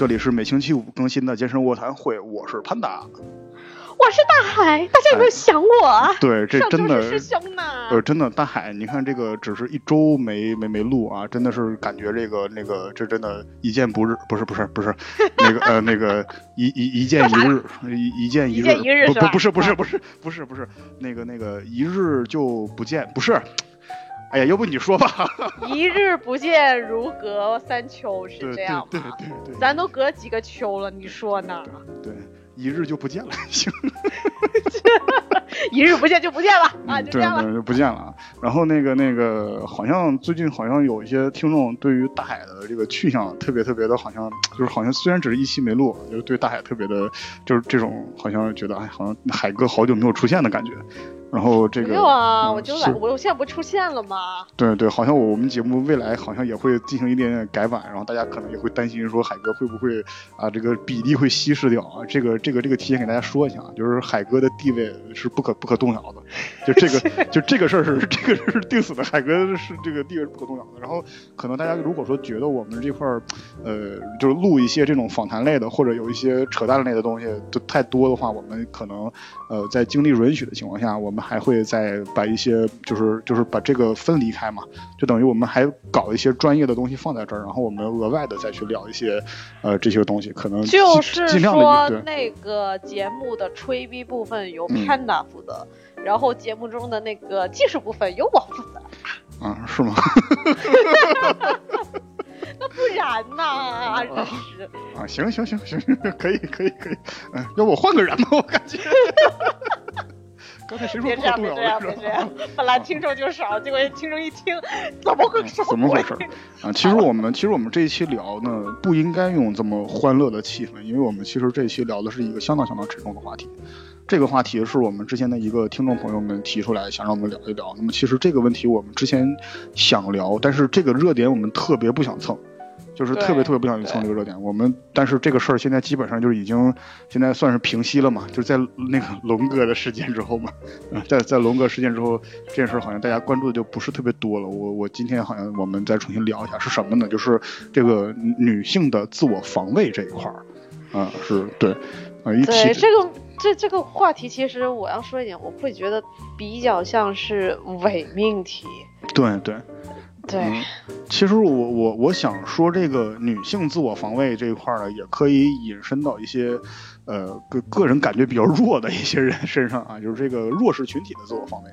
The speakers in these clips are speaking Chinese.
这里是每星期五更新的健身卧谈会，我是潘达。我是大海，大家有没有想我啊？对，这真的师兄呢？呃，真的大海，你看这个只是一周没没没录啊，真的是感觉这个那个这真的一见不日，不是不是不是那个呃那个一一一见一日一一见一日不不不是不是不是不是不是那个那个一日就不见不是。哎呀，要不你说吧。一日不见如隔三秋，是这样吗？对对对，咱都隔几个秋了，你说呢？对，一日就不见了，行。一日不见就不见了啊，就这样了，就不见了啊。然后那个那个，好像最近好像有一些听众对于大海的这个去向特别特别的，好像就是好像虽然只是一期没录，就是对大海特别的，就是这种好像觉得哎，好像海哥好久没有出现的感觉。然后这个没有啊，我就来，我我现在不出现了吗？对对，好像我们节目未来好像也会进行一点点改版，然后大家可能也会担心说海哥会不会啊这个比例会稀释掉啊？这个这个这个提前给大家说一下，就是海哥的地位是不可不可动摇的，就这个 就这个事儿是这个是定死的，海哥是这个地位是不可动摇的。然后可能大家如果说觉得我们这块儿呃就是录一些这种访谈类的或者有一些扯淡类的东西都太多的话，我们可能呃在精力允许的情况下，我们。还会再把一些，就是就是把这个分离开嘛，就等于我们还搞一些专业的东西放在这儿，然后我们额外的再去聊一些，呃，这些东西可能就是说那个节目的吹逼部分由 Panda 负责，然后节目中的那个技术部分由我负责。啊，是吗？那不然呢？啊，行行行行，可以可以可以，嗯，要不我换个人吧，我感觉。刚才谁说不这样？别这样，别这样！本来听众就少，结果听众一听，怎么回事？怎么回事？啊，其实我们其实我们这一期聊呢，不应该用这么欢乐的气氛，因为我们其实这一期聊的是一个相当相当沉重的话题。这个话题是我们之前的一个听众朋友们提出来，想让我们聊一聊。那么其实这个问题我们之前想聊，但是这个热点我们特别不想蹭。就是特别特别不想去蹭这个热点，我们但是这个事儿现在基本上就是已经现在算是平息了嘛，就是在那个龙哥的事件之后嘛，在在龙哥事件之后，这件事儿好像大家关注的就不是特别多了。我我今天好像我们再重新聊一下是什么呢？就是这个女性的自我防卫这一块儿，啊是对，啊一提这个这这个话题，其实我要说一点，我会觉得比较像是伪命题。对对。对，其实我我我想说，这个女性自我防卫这一块呢，也可以引申到一些，呃个个人感觉比较弱的一些人身上啊，就是这个弱势群体的自我防卫。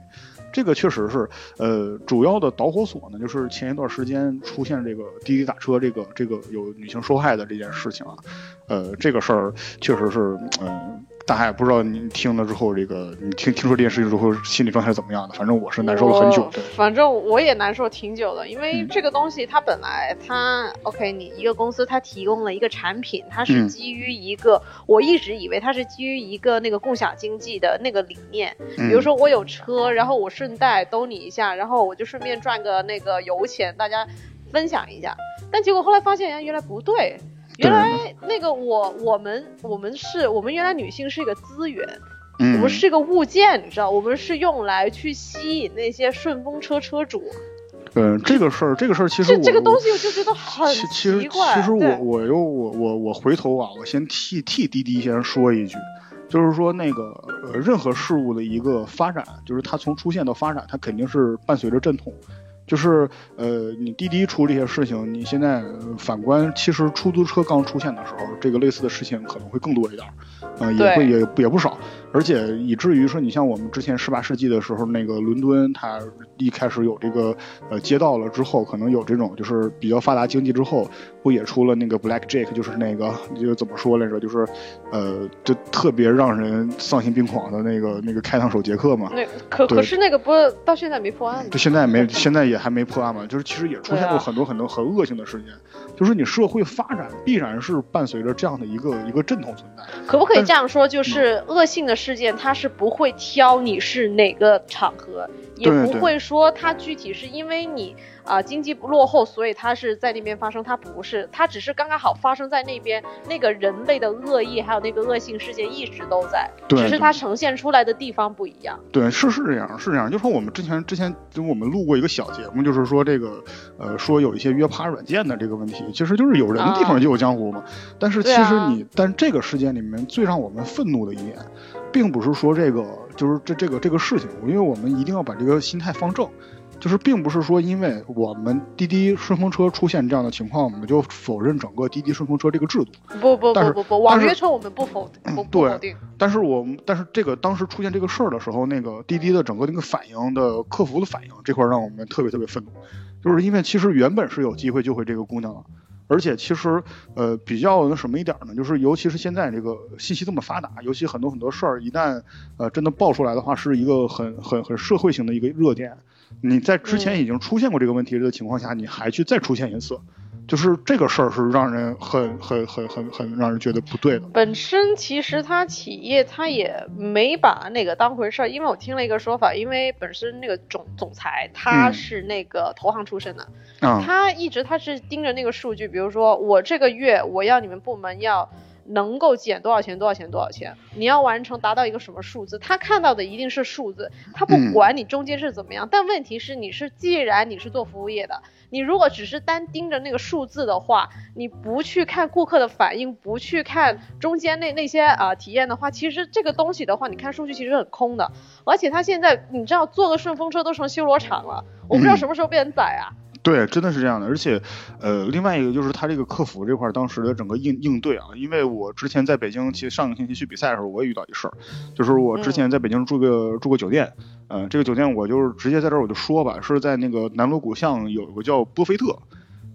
这个确实是，呃，主要的导火索呢，就是前一段时间出现这个滴滴打车这个这个有女性受害的这件事情啊，呃，这个事儿确实是，嗯。大海不知道你听了之后，这个你听听说这件事情之后，心理状态是怎么样的？反正我是难受了很久。反正我也难受挺久的，因为这个东西它本来它 OK，你一个公司它提供了一个产品，它是基于一个，我一直以为它是基于一个那个共享经济的那个理念。比如说我有车，然后我顺带兜你一下，然后我就顺便赚个那个油钱，大家分享一下。但结果后来发现，原来不对。原来那个我我们我们是我们原来女性是一个资源，我们是一个物件，你知道，我们是用来去吸引那些顺风车车主。嗯，这个事儿，这个事儿其实这个东西我就觉得很奇怪。其实我我又我我我回头啊，我先替替滴滴先说一句，就是说那个呃任何事物的一个发展，就是它从出现到发展，它肯定是伴随着阵痛。就是呃，你滴滴出这些事情，你现在反观，其实出租车刚出现的时候，这个类似的事情可能会更多一点，嗯，也会也也不少。而且以至于说，你像我们之前十八世纪的时候，那个伦敦，它一开始有这个呃街道了之后，可能有这种就是比较发达经济之后，不也出了那个 Black Jack，就是那个就怎么说来着，就是呃，就特别让人丧心病狂的那个那个开膛手杰克嘛。那可可是那个不到现在没破案。就现在没，现在也还没破案嘛。就是其实也出现过很多很多很恶性的事件。就是你社会发展必然是伴随着这样的一个一个阵痛存在。可不可以这样说，就是恶性的事件，它是不会挑你是哪个场合，也不会说它具体是因为你。啊，经济不落后，所以它是在那边发生，它不是，它只是刚刚好发生在那边。那个人类的恶意还有那个恶性事件一直都在，只是它呈现出来的地方不一样。对，是是这样，是这样。就说我们之前之前就我们录过一个小节目，就是说这个呃，说有一些约趴软件的这个问题，其实就是有人的地方就有江湖嘛。但是其实你，但这个事件里面最让我们愤怒的一点，并不是说这个就是这这个这个事情，因为我们一定要把这个心态放正。就是并不是说，因为我们滴滴顺风车出现这样的情况，我们就否认整个滴滴顺风车这个制度。不不不不不，网约车我们不否 不否定。但是我们但是这个当时出现这个事儿的时候，那个滴滴的整个那个反应的客服的反应这块让我们特别特别愤怒，就是因为其实原本是有机会救回这个姑娘的。而且其实，呃，比较那什么一点呢，就是尤其是现在这个信息这么发达，尤其很多很多事儿一旦，呃，真的爆出来的话，是一个很很很社会性的一个热点。你在之前已经出现过这个问题的情况下，你还去再出现一次。就是这个事儿是让人很很很很很让人觉得不对的。本身其实他企业他也没把那个当回事儿，因为我听了一个说法，因为本身那个总总裁他是那个投行出身的，他一直他是盯着那个数据，比如说我这个月我要你们部门要。能够减多少钱？多少钱？多少钱？你要完成达到一个什么数字？他看到的一定是数字，他不管你中间是怎么样。但问题是，你是既然你是做服务业的，你如果只是单盯着那个数字的话，你不去看顾客的反应，不去看中间那那些啊体验的话，其实这个东西的话，你看数据其实很空的。而且他现在，你知道，坐个顺风车都成修罗场了，我不知道什么时候变成宰啊。对，真的是这样的，而且，呃，另外一个就是他这个客服这块当时的整个应应对啊，因为我之前在北京，其实上个星期去比赛的时候，我也遇到一事儿，就是我之前在北京住个住个酒店，嗯，这个酒店我就是直接在这儿我就说吧，是在那个南锣鼓巷有个叫波菲特，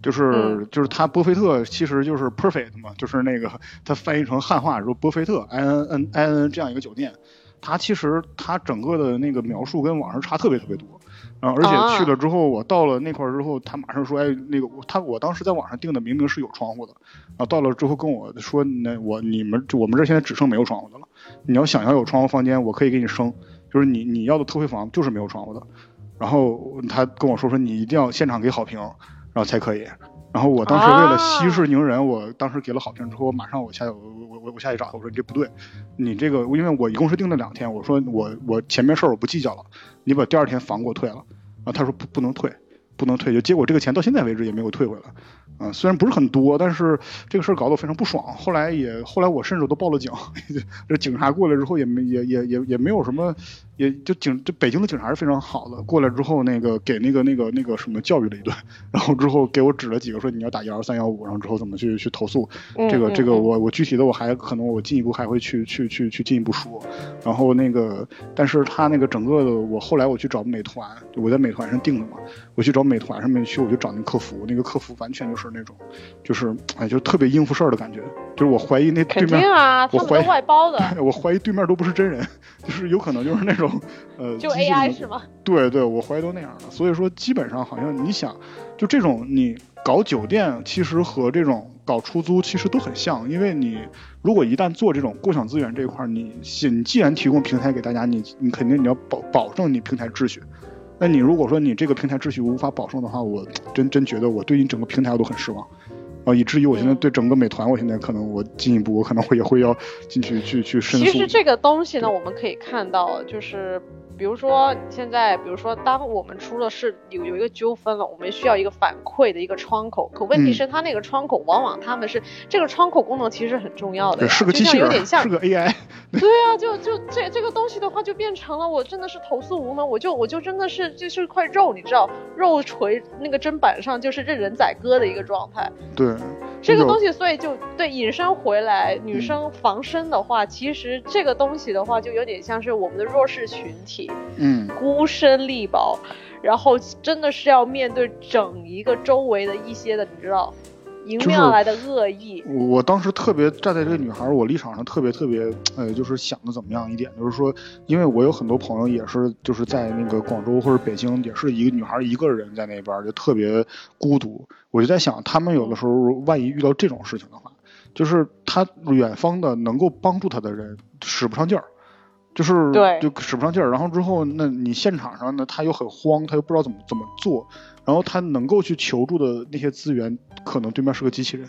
就是就是他波菲特其实就是 perfect 嘛，就是那个他翻译成汉话说波菲特 i n n i n 这样一个酒店，他其实他整个的那个描述跟网上差特别特别多。啊！而且去了之后，我到了那块儿之后，他马上说：“哎，那个他我当时在网上订的明明是有窗户的，啊，到了之后跟我说，那我你们我们这现在只剩没有窗户的了。你要想要有窗户房间，我可以给你升，就是你你要的特惠房就是没有窗户的。然后他跟我说说你一定要现场给好评，然后才可以。然后我当时为了息事宁人，我当时给了好评之后，我马上我下我我下去找他，我说你这不对，你这个因为我一共是订了两天，我说我我前面事儿我不计较了，你把第二天房给我退了。”啊，他说不不能退，不能退，就结果这个钱到现在为止也没有退回来。啊，虽然不是很多，但是这个事儿搞得我非常不爽。后来也后来我甚至都报了警，这警察过来之后也没也也也也没有什么。也就警这北京的警察是非常好的，过来之后那个给那个那个那个什么教育了一顿，然后之后给我指了几个说你要打幺二三幺五，然后之后怎么去去投诉，这个这个我我具体的我还可能我进一步还会去去去去进一步说，然后那个但是他那个整个的我后来我去找美团，我在美团上订的嘛，我去找美团上面去我就找那客服，那个客服完全就是那种就是哎就特别应付事儿的感觉，就是我怀疑那对面啊，他们外包的，我怀疑对面都不是真人，就是有可能就是那种。呃，就 AI 是吗？对对，我怀疑都那样的。所以说，基本上好像你想，就这种你搞酒店，其实和这种搞出租其实都很像。因为你如果一旦做这种共享资源这一块，你你既然提供平台给大家，你你肯定你要保保证你平台秩序。那你如果说你这个平台秩序无法保证的话，我真真觉得我对你整个平台我都很失望。啊，以至于我现在对整个美团，我现在可能我进一步，我可能会也会要进去去去申诉。其实这个东西呢，我们可以看到，就是。比如说现在，比如说当我们出了事有有一个纠纷了，我们需要一个反馈的一个窗口。可问题是，它那个窗口往往他们是这个窗口功能其实很重要的，是个机器人，是个 AI。对啊，就就这这个东西的话，就变成了我真的是投诉无门，我就我就真的是就是块肉，你知道，肉锤那个砧板上就是任人宰割的一个状态。对。这个东西，所以就对引申回来，女生防身的话，其实这个东西的话，就有点像是我们的弱势群体，嗯，孤身力薄，然后真的是要面对整一个周围的一些的，你知道。迎面而来的恶意，我当时特别站在这个女孩我立场上特别特别，呃，就是想的怎么样一点，就是说，因为我有很多朋友也是就是在那个广州或者北京，也是一个女孩一个人在那边就特别孤独，我就在想，他们有的时候万一遇到这种事情的话，就是他远方的能够帮助他的人使不上劲儿，就是对就使不上劲儿。然后之后，那你现场上呢，他又很慌，他又不知道怎么怎么做，然后他能够去求助的那些资源，可能对面是个机器人。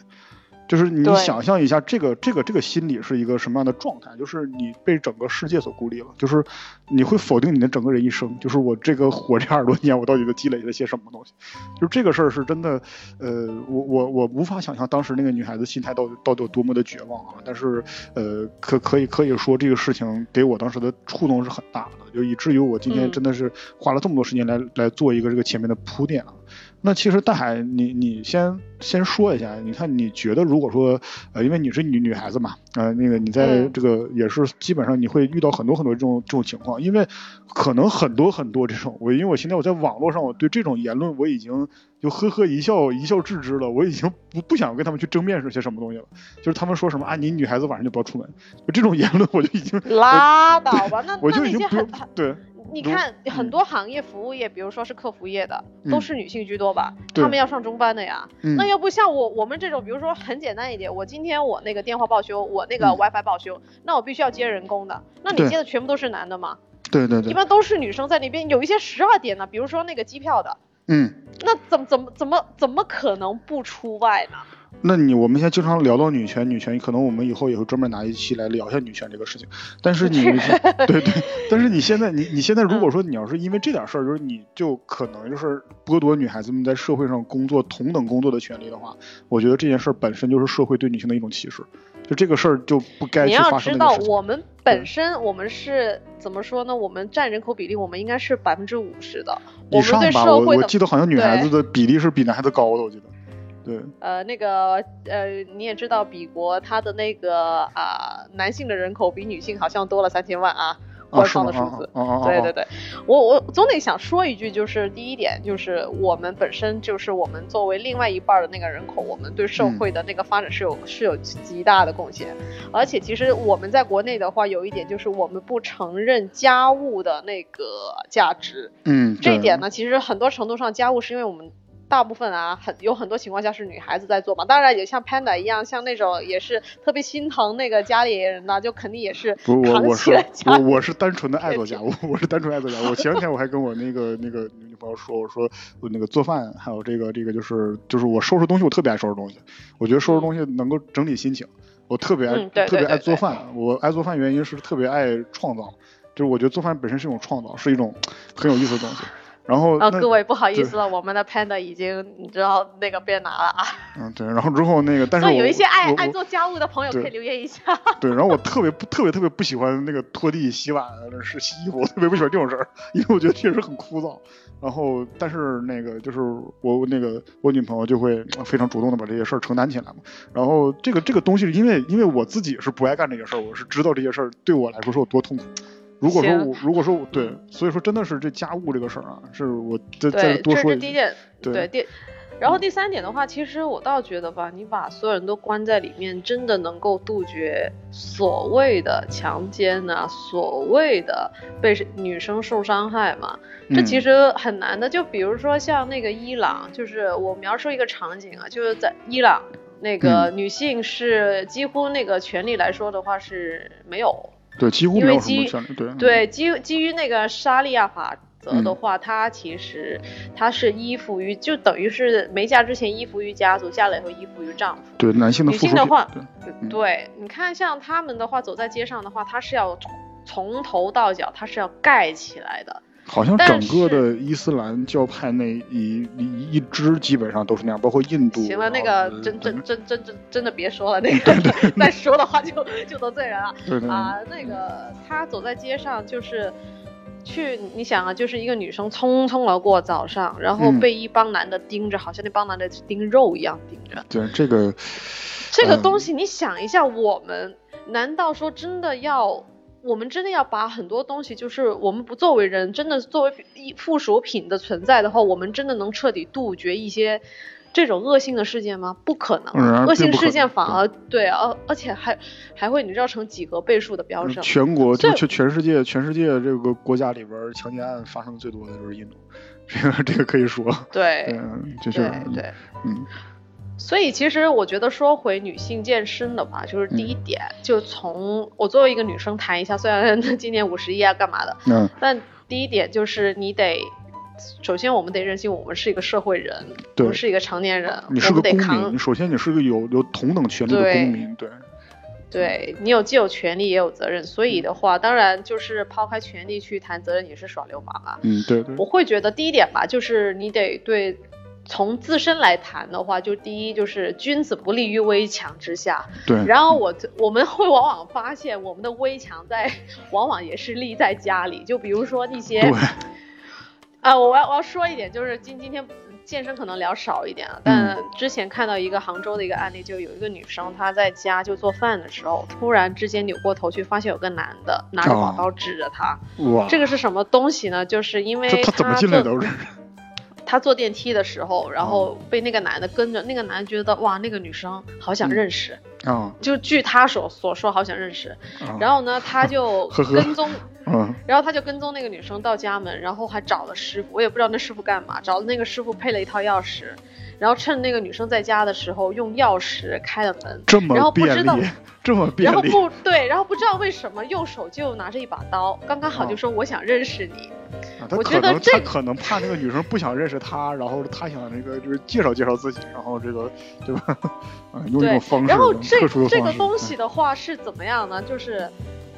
就是你想象一下，这个这个这个心理是一个什么样的状态？就是你被整个世界所孤立了，就是你会否定你的整个人一生。就是我这个活这二十多年，我到底都积累了些什么东西？就这个事儿是真的，呃，我我我无法想象当时那个女孩子心态到底到底有多么的绝望啊！但是，呃，可可以可以说这个事情给我当时的触动是很大的，就以至于我今天嗯真的是花了这么多时间来来做一个这个前面的铺垫啊。那其实大海，你你先先说一下，你看你觉得如果说，呃，因为你是女女孩子嘛，呃，那个你在嗯这个也是基本上你会遇到很多很多这种这种情况，因为可能很多很多这种，我因为我现在我在网络上，我对这种言论我已经就呵呵一笑一笑置之了，我已经不不想跟他们去争辩是些什么东西了，就是他们说什么啊，你女孩子晚上就不要出门，就这种言论我就已经拉倒吧，那我就已经不用对。如你看很嗯多行业服务业，比如说是客服业的，嗯都是女性居多吧？对她们要上中班的呀。嗯那要不像我我们这种，比如说很简单一点，我今天我那个电话报修，我那个嗯 WiFi 报修，那我必须要接人工的。那你接的全部都是男的吗？对对对一，般都是女生在那边，有一些十二点的，比如说那个机票的，嗯。那怎么怎么怎么怎么可能不出外呢？那你我们现在经常聊到女权，女权可能我们以后也会专门拿一期来聊一下女权这个事情。但是你对对，但是你现在你你现在如果说你要是因为这点事儿，就是你就可能就是剥夺女孩子们在社会上工作同等工作的权利的话，我觉得这件事儿本身就是社会对女性的一种歧视。就这个事儿就不该你去发要知道生那个事，情。我们本身我们是怎么说呢？我们占人口比例，我们应该是百分之五十的。我们对以上吧，我我记得好像女孩子的比例是比男孩子高的，我记得。对，呃，那个呃，你也知道，比国它的那个啊、男性的人口比女性好像多了三千万啊，啊官方的数字。对对对，我我总得想说一句，就是第一点，就是我们本身就是我们作为另外一半儿的那个人口，我们对社嗯会的那个发展是有、是有极大的贡献。而且其实我们在国内的话，有一点就是我们不承认家务的那个价值。嗯，这一点呢，其实很多程度上家务是因为我们。大部分啊，很有很多情况下是女孩子在做嘛，当然也像 Panda 一样，像那种也是特别心疼那个家里人的，就肯定也是不，我扛我是起了家我我是单纯的爱做家务，我是单纯爱做家务。我前两天我还跟我那个那个女朋友说，我说我那个做饭，还有这个这个就是就是我收拾东西，我特别爱收拾东西。我觉得收拾东西能够整理心情，我特别爱、嗯对特别爱做饭。我爱做饭原因是特别爱创造，就是我觉得做饭本身是一种创造，是一种很有意思的东西。然后啊，那各位不好意思了，我们的 Panda 已经你知道那个被拿了啊，嗯对，然后之后那个但是我有一些爱爱做家务的朋友可以留言一下。对，然后我特别不特别特别不喜欢那个拖地、洗碗是洗衣服，我特别不喜欢这种事儿，因为我觉得确实很枯燥。然后，但是那个就是我那个我女朋友就会呃非常主动的把这些事儿承担起来嘛。然后这个这个东西，因为因为我自己是不爱干这些事儿，我是知道这些事儿对我来说是有多痛苦。如果说我如果说我对，所以说真的是这家务这个事儿啊，是我再再多说一句，是第一点，对对第。然后第三点的话，其实我倒觉得吧，你把所有人都关在里面，真的能够杜绝所谓的强奸呐、所谓的被女生受伤害嘛？这嗯其实很难的。就比如说像那个伊朗，就是我描述一个场景啊，就是在伊朗那个嗯女性是几乎那个权利来说的话是没有，对，几乎因为没有什么对基于基于那个沙利亚法则的话，它其实它是依附于，就等于是没嫁之前依附于家族，嫁了以后依附于丈夫。对男性的女性的话对，嗯对，你看像他们的话，走在街上的话，他是要从从头到脚，他是要盖起来的。好像整个的伊斯兰教派那一一一支基本上都是那样，包括印度。行了，那个真真真真真真的别说了，那 个 再说的话就就得罪人了。对对啊，那个他走在街上就是。去，你想啊，就是一个女生匆匆而过早上，然后嗯被一帮男的盯着，好像那帮男的盯肉一样盯着。对这个嗯这个东西，你想一下，我们难道说真的要，我们真的要把很多东西，就是我们不作为人，真的作为一附属品的存在的话，我们真的能彻底杜绝一些这种恶性的事件吗？不可能恶性事件反而对，而而且还还会你知道成几何倍数的飙升。全国就全全世界全世界这个国家里边儿强奸案发生的最多的就是印度，这个这个可以说，对嗯，就是对对，嗯所以其实我觉得说回女性健身的话，就是第一点，就从我作为一个女生谈一下，虽然今年五十一啊干嘛的，嗯，但第一点就是你得，首先我们得认清我们是一个社会人，对。我们是一个成年人，你是个公民，首先你是个有有同等权利的公民，对，对。你有既有权利也有责任，所以的话，当然就是抛开权利去谈责任也是耍流氓啊。嗯，对对。我，会觉得第一点吧，就是你得对从自身来谈的话，就第一就是君子不立于危墙之下。对，然后我我们会往往发现，我们的危墙在往往也是立在家里，就比如说那些对，啊，我要我要说一点，就是今今天健身可能聊少一点啊，但之前看到一个杭州的一个案例，就有一个女生她在家就做饭的时候，突然之间扭过头去，发现有个男的拿着宝哦刀指着她。哇，这个是什么东西呢？就是因为这他怎么进来的？坐我这她坐电梯的时候，然哦后被那个男的跟着，那个男的觉得哇，那个女生好想嗯认识，嗯，就据他所所说，好想认识。啊然后呢，他就 跟踪。嗯 然后他就跟踪那个女生到家门，然后还找了师傅，我也不知道那师傅干嘛，找了那个师傅配了一套钥匙，然后趁那个女生在家的时候用钥匙开了门，这么然后不知道，这么便然后，不对，然后不知道为什么右手就拿着一把刀，刚刚好哦就说我想认识你，啊他我可能觉得这他可能怕那个女生不想认识他，然后他想那个就是介绍介绍自己，然后这个对吧？啊，用一对种方式，然后这这个东西的话是怎么样呢？就是。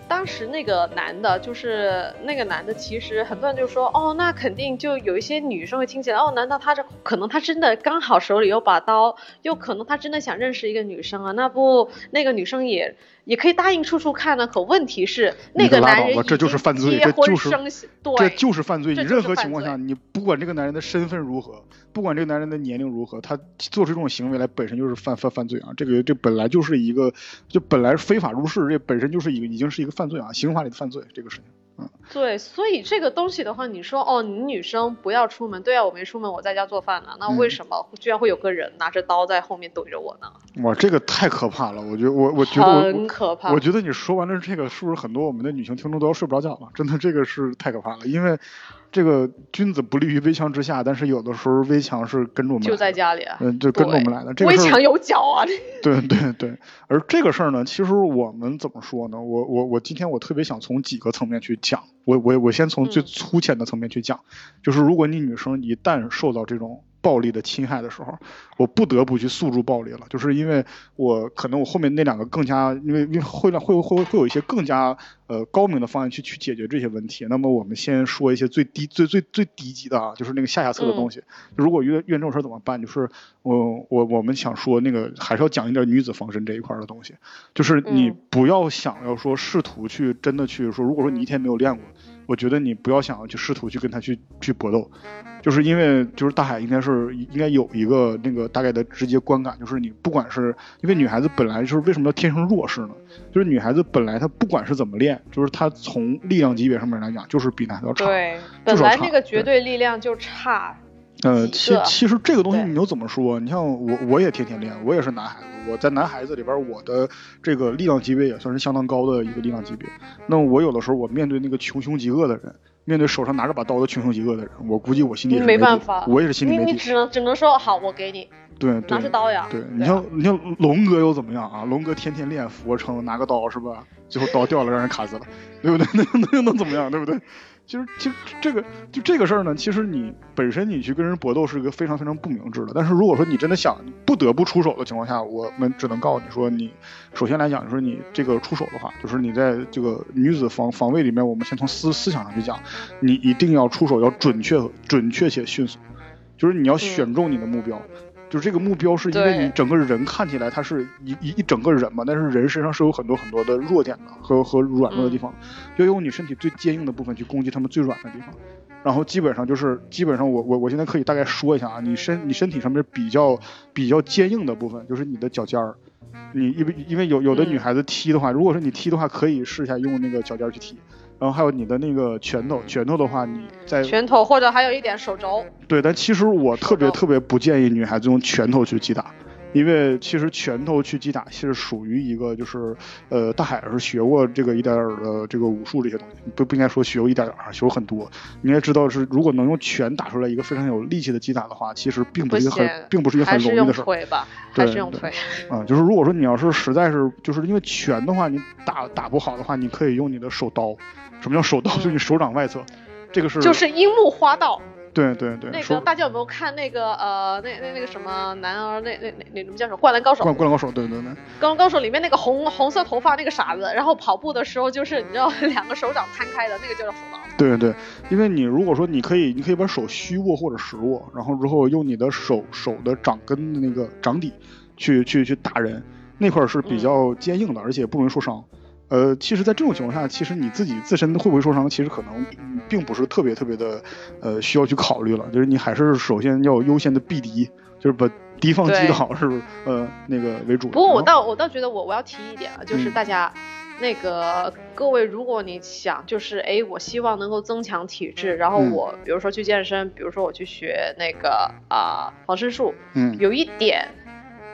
当时那个男的，就是那个男的，其实很多人就说，哦，那肯定就有一些女生会听起来，哦，难道他这可能他真的刚好手里有把刀，又可能他真的想认识一个女生啊？那不那个女生也也可以答应处处看呢？可问题是那个男人这就是犯罪这就是对，这就是犯罪。你任何情况下，你不管这个男人的身份如何，不管这个男人的年龄如何，他做出这种行为来本身就是犯犯犯罪啊！这个这本来就是一个，就本来非法入室，这本身就是一个已经是一个犯罪啊，刑法里的犯罪这个事情。嗯对，所以这个东西的话，你说哦，你女生不要出门，对啊，我没出门，我在家做饭呢，那嗯为什么居然会有个人拿着刀在后面怼着我呢？哇，这个太可怕了！我觉得我我觉得我很可怕。我觉得你说完了这个，是不是很多我们的女性听众都要睡不着觉了？真的，这个是太可怕了，因为这个君子不立于危墙之下，但是有的时候危墙是跟着我们就来的在家里啊，嗯，就跟着我们来的。这个危墙有脚啊！对对对，而这个事儿呢，其实我们怎么说呢？我我我今天我特别想从几个层面去讲，我我我先从最嗯粗浅的层面去讲，就是如果你女生一旦受到这种暴力的侵害的时候，我不得不去诉诸暴力了，就是因为我可能我后面那两个更加，因为因为会让会会会有一些更加呃高明的方案去去解决这些问题。那么我们先说一些最低最最最低级的啊，就是那个下下策的东西。如果遇遇到这种事儿怎么办？就是我我我们想说那个还是要讲一点女子防身这一块儿的东西，就是你嗯不要想要说试图去真的去说，如果说你一天没有练过，我觉得你不要想要去试图去跟他去去搏斗，就是因为就是大海应该是应该有一个那个大概的直接观感，就是你不管是因为女孩子本来就是为什么要天生弱势呢？就是女孩子本来她不管是怎么练，就是她从力量级别上面来讲，就是比男的要差。对，本来那个绝对力量就差。呃，其其实这个东西你又怎么说？你像我，我也天天练，我也是男孩子，我在男孩子里边，我的这个力量级别也算是相当高的一个力量级别。那我有的时候，我面对那个穷凶极恶的人，面对手上拿着把刀的穷凶极恶的人，我估计我心里也是没底办法我也是心里没底。你你只能只能说好，我给你对对拿着刀呀。对你啊像你像龙哥又怎么样啊？龙哥天天练俯卧撑，拿个刀是吧？最后刀掉了，让人卡死了，对不对？那那又能怎么样，对不对？其实其实这个就这个事儿呢，其实你本身你去跟人搏斗是一个非常非常不明智的。但是如果说你真的想不得不出手的情况下，我们只能告诉你说，你首先来讲就是你这个出手的话，就是你在这个女子防防卫里面，我们先从思思想上去讲，你一定要出手要准确准确且迅速，就是你要选中你的目标。就是这个目标是因为你整个人看起来他是一一一整个人嘛，但是人身上是有很多很多的弱点的和和软弱的地方，要用你身体最坚硬的部分去攻击他们最软的地方。然后基本上就是基本上我我我现在可以大概说一下啊，你身你身体上面比较比较坚硬的部分就是你的脚尖儿，你因为因为有有的嗯。女孩子踢的话，如果说你踢的话，可以试一下用那个脚尖儿去踢。然后还有你的那个拳头，拳头的话，你在拳头或者还有一点手肘。对，但其实我特别特别不建议女孩子用拳头去击打，因为其实拳头去击打是属于一个就是呃大海是学过这个一点点的这个武术这些东西，不不应该说学过一点点啊，学过很多。你应该知道是如果能用拳打出来一个非常有力气的击打的话，其实并不是一个很并不是一个很容易的事。还是用腿吧，还是用腿。啊，就是如果说你要是实在是就是因为拳的话，你打打不好的话，你可以用你的手刀。什么叫手刀？就是你手掌外侧，这个是就是樱木花道。对对对，那个大家有没有看那个呃，那那那个什么男儿，那那那那什么叫什么灌篮高手？灌灌篮高手，对对对。灌篮高手里面那个红红色头发那个傻子，然后跑步的时候就是你知道 两个手掌摊开的那个叫手刀。对对，因为你如果说你可以，你可以把手虚握或者实握，然后之后用你的手手的掌根的那个掌底去去去打人，那块是比较坚硬的，而且不容易受伤。呃，其实，在这种情况下，其实你自己自身会不会受伤，其实可能并不是特别特别的，呃，需要去考虑了。就是你还是首先要优先的避敌，就是把敌方击倒，是不是？呃，那个为主。不过我倒我倒觉得我我要提一点啊，就是大家那个各位，如果你想就是哎，我希望能够增强体质，然后我比如说去健身，比如说我去学那个啊防身术，嗯，有一点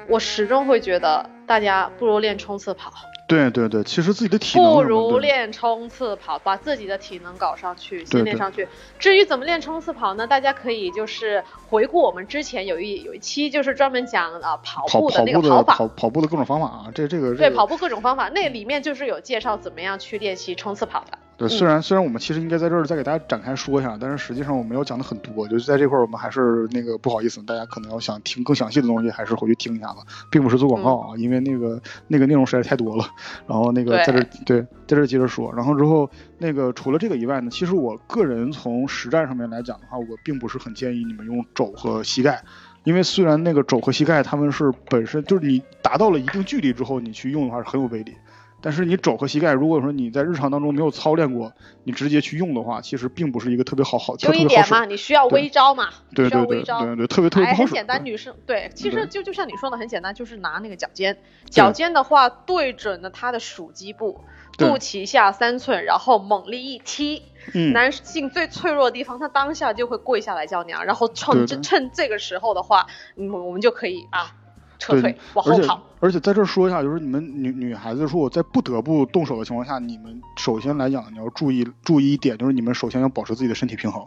我始终会觉得大家不如练冲刺跑。对对对，其实自己的体能不如练冲刺跑，把自己的体能搞上去，先练上去。至于怎么练冲刺跑呢？大家可以就是回顾我们之前有一有一期，就是专门讲啊跑步的那个跑法，跑跑步的各种方法啊，这这个对跑步各种方法，那里面就是有介绍怎么样去练习冲刺跑的。对，虽然虽然我们其实应该在这儿再给大家展开说一下，但是实际上我们要讲的很多，就是在这块儿我们还是那个不好意思，大家可能要想听更详细的东西，还是回去听一下吧，并不是做广告啊，因为那个那个内容实在太多了。然后那个在这对在这接着说，然后之后那个除了这个以外呢，其实我个人从实战上面来讲的话，我并不是很建议你们用肘和膝盖，因为虽然那个肘和膝盖他们是本身就是你达到了一定距离之后你去用的话是很有威力。但是你肘和膝盖，如果说你在日常当中没有操练过，你直接去用的话，其实并不是一个特别好好就一点嘛，你需要微招嘛，对对对对对，特别特别不好很简单，女生对，其实就就像你说的很简单，就是拿那个脚尖，脚尖的话对准了他的属肌部，肚脐下三寸，然后猛力一踢，嗯男性最脆弱的地方，他当下就会跪下来叫娘，然后趁趁这个时候的话，嗯，我们就可以啊。撤退，往后跑。而且在这说一下，就是你们女女孩子，说在不得不动手的情况下，你们首先来讲，你要注意注意一点，就是你们首先要保持自己的身体平衡，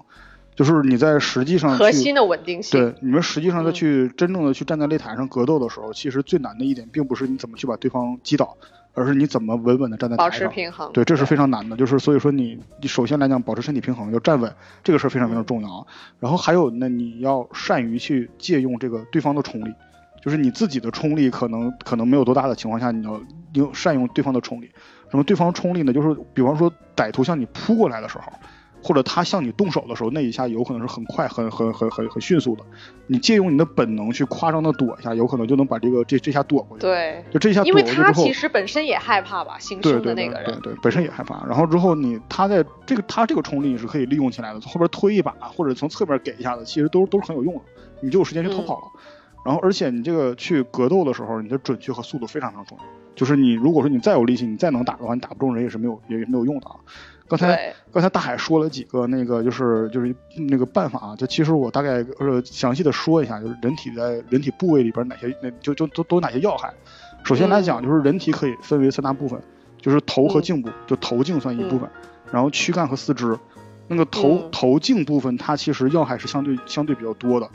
就是你在实际上核心的稳定性。对，你们实际上在去真正的去站在擂台上格斗的时候，其实最难的一点，并不是你怎么去把对方击倒，而是你怎么稳稳的站在台上。保持平衡。对，这是非常难的。就是所以说你你首先来讲，保持身体平衡，要站稳，这个事儿非常非常重要。然后还有呢，你要善于去借用这个对方的冲力。就是你自己的冲力可能可能没有多大的情况下，你要用善用对方的冲力。什么对方冲力呢？就是比方说歹徒向你扑过来的时候，或者他向你动手的时候，那一下有可能是很快、很很很很很迅速的。你借用你的本能去夸张的躲一下，有可能就能把这个这这下躲过去。对，就这下躲过去之后，因为他其实本身也害怕吧，行凶的那个人。对对对，本身也害怕。然后之后你他在这个他这个冲力是可以利用起来的，从后边推一把或者从侧边给一下子，其实都都是很有用的。你就有时间去逃跑了。然后，而且你这个去格斗的时候，你的准确和速度非常非常重要。就是你如果说你再有力气，你再能打的话，你打不中人也是没有也没有用的啊。刚才刚才大海说了几个那个就是就是那个办法啊，就其实我大概呃详细的说一下，就是人体在人体部位里边哪些那就就都都有哪些要害。首先来讲，就是人体可以分为三大部分，就是头和颈部，就头颈算一部分，然后躯干和四肢。那个头头颈部分它其实要害是相对相对比较多的。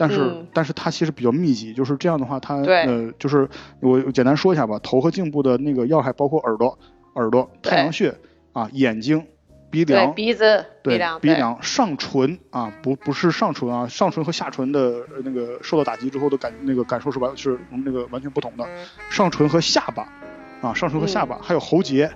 但是，但是它其实比较密集，就是这样的话，它呃，就是我简单说一下吧。头和颈部的那个要害包括耳朵、耳朵、太阳穴啊、眼睛、鼻梁、鼻子、鼻梁、鼻梁、上唇啊，不不是上唇啊，上唇和下唇的那个受到打击之后的感那个感受是完是那个完全不同的。上唇和下巴啊，上唇和下巴，还有喉结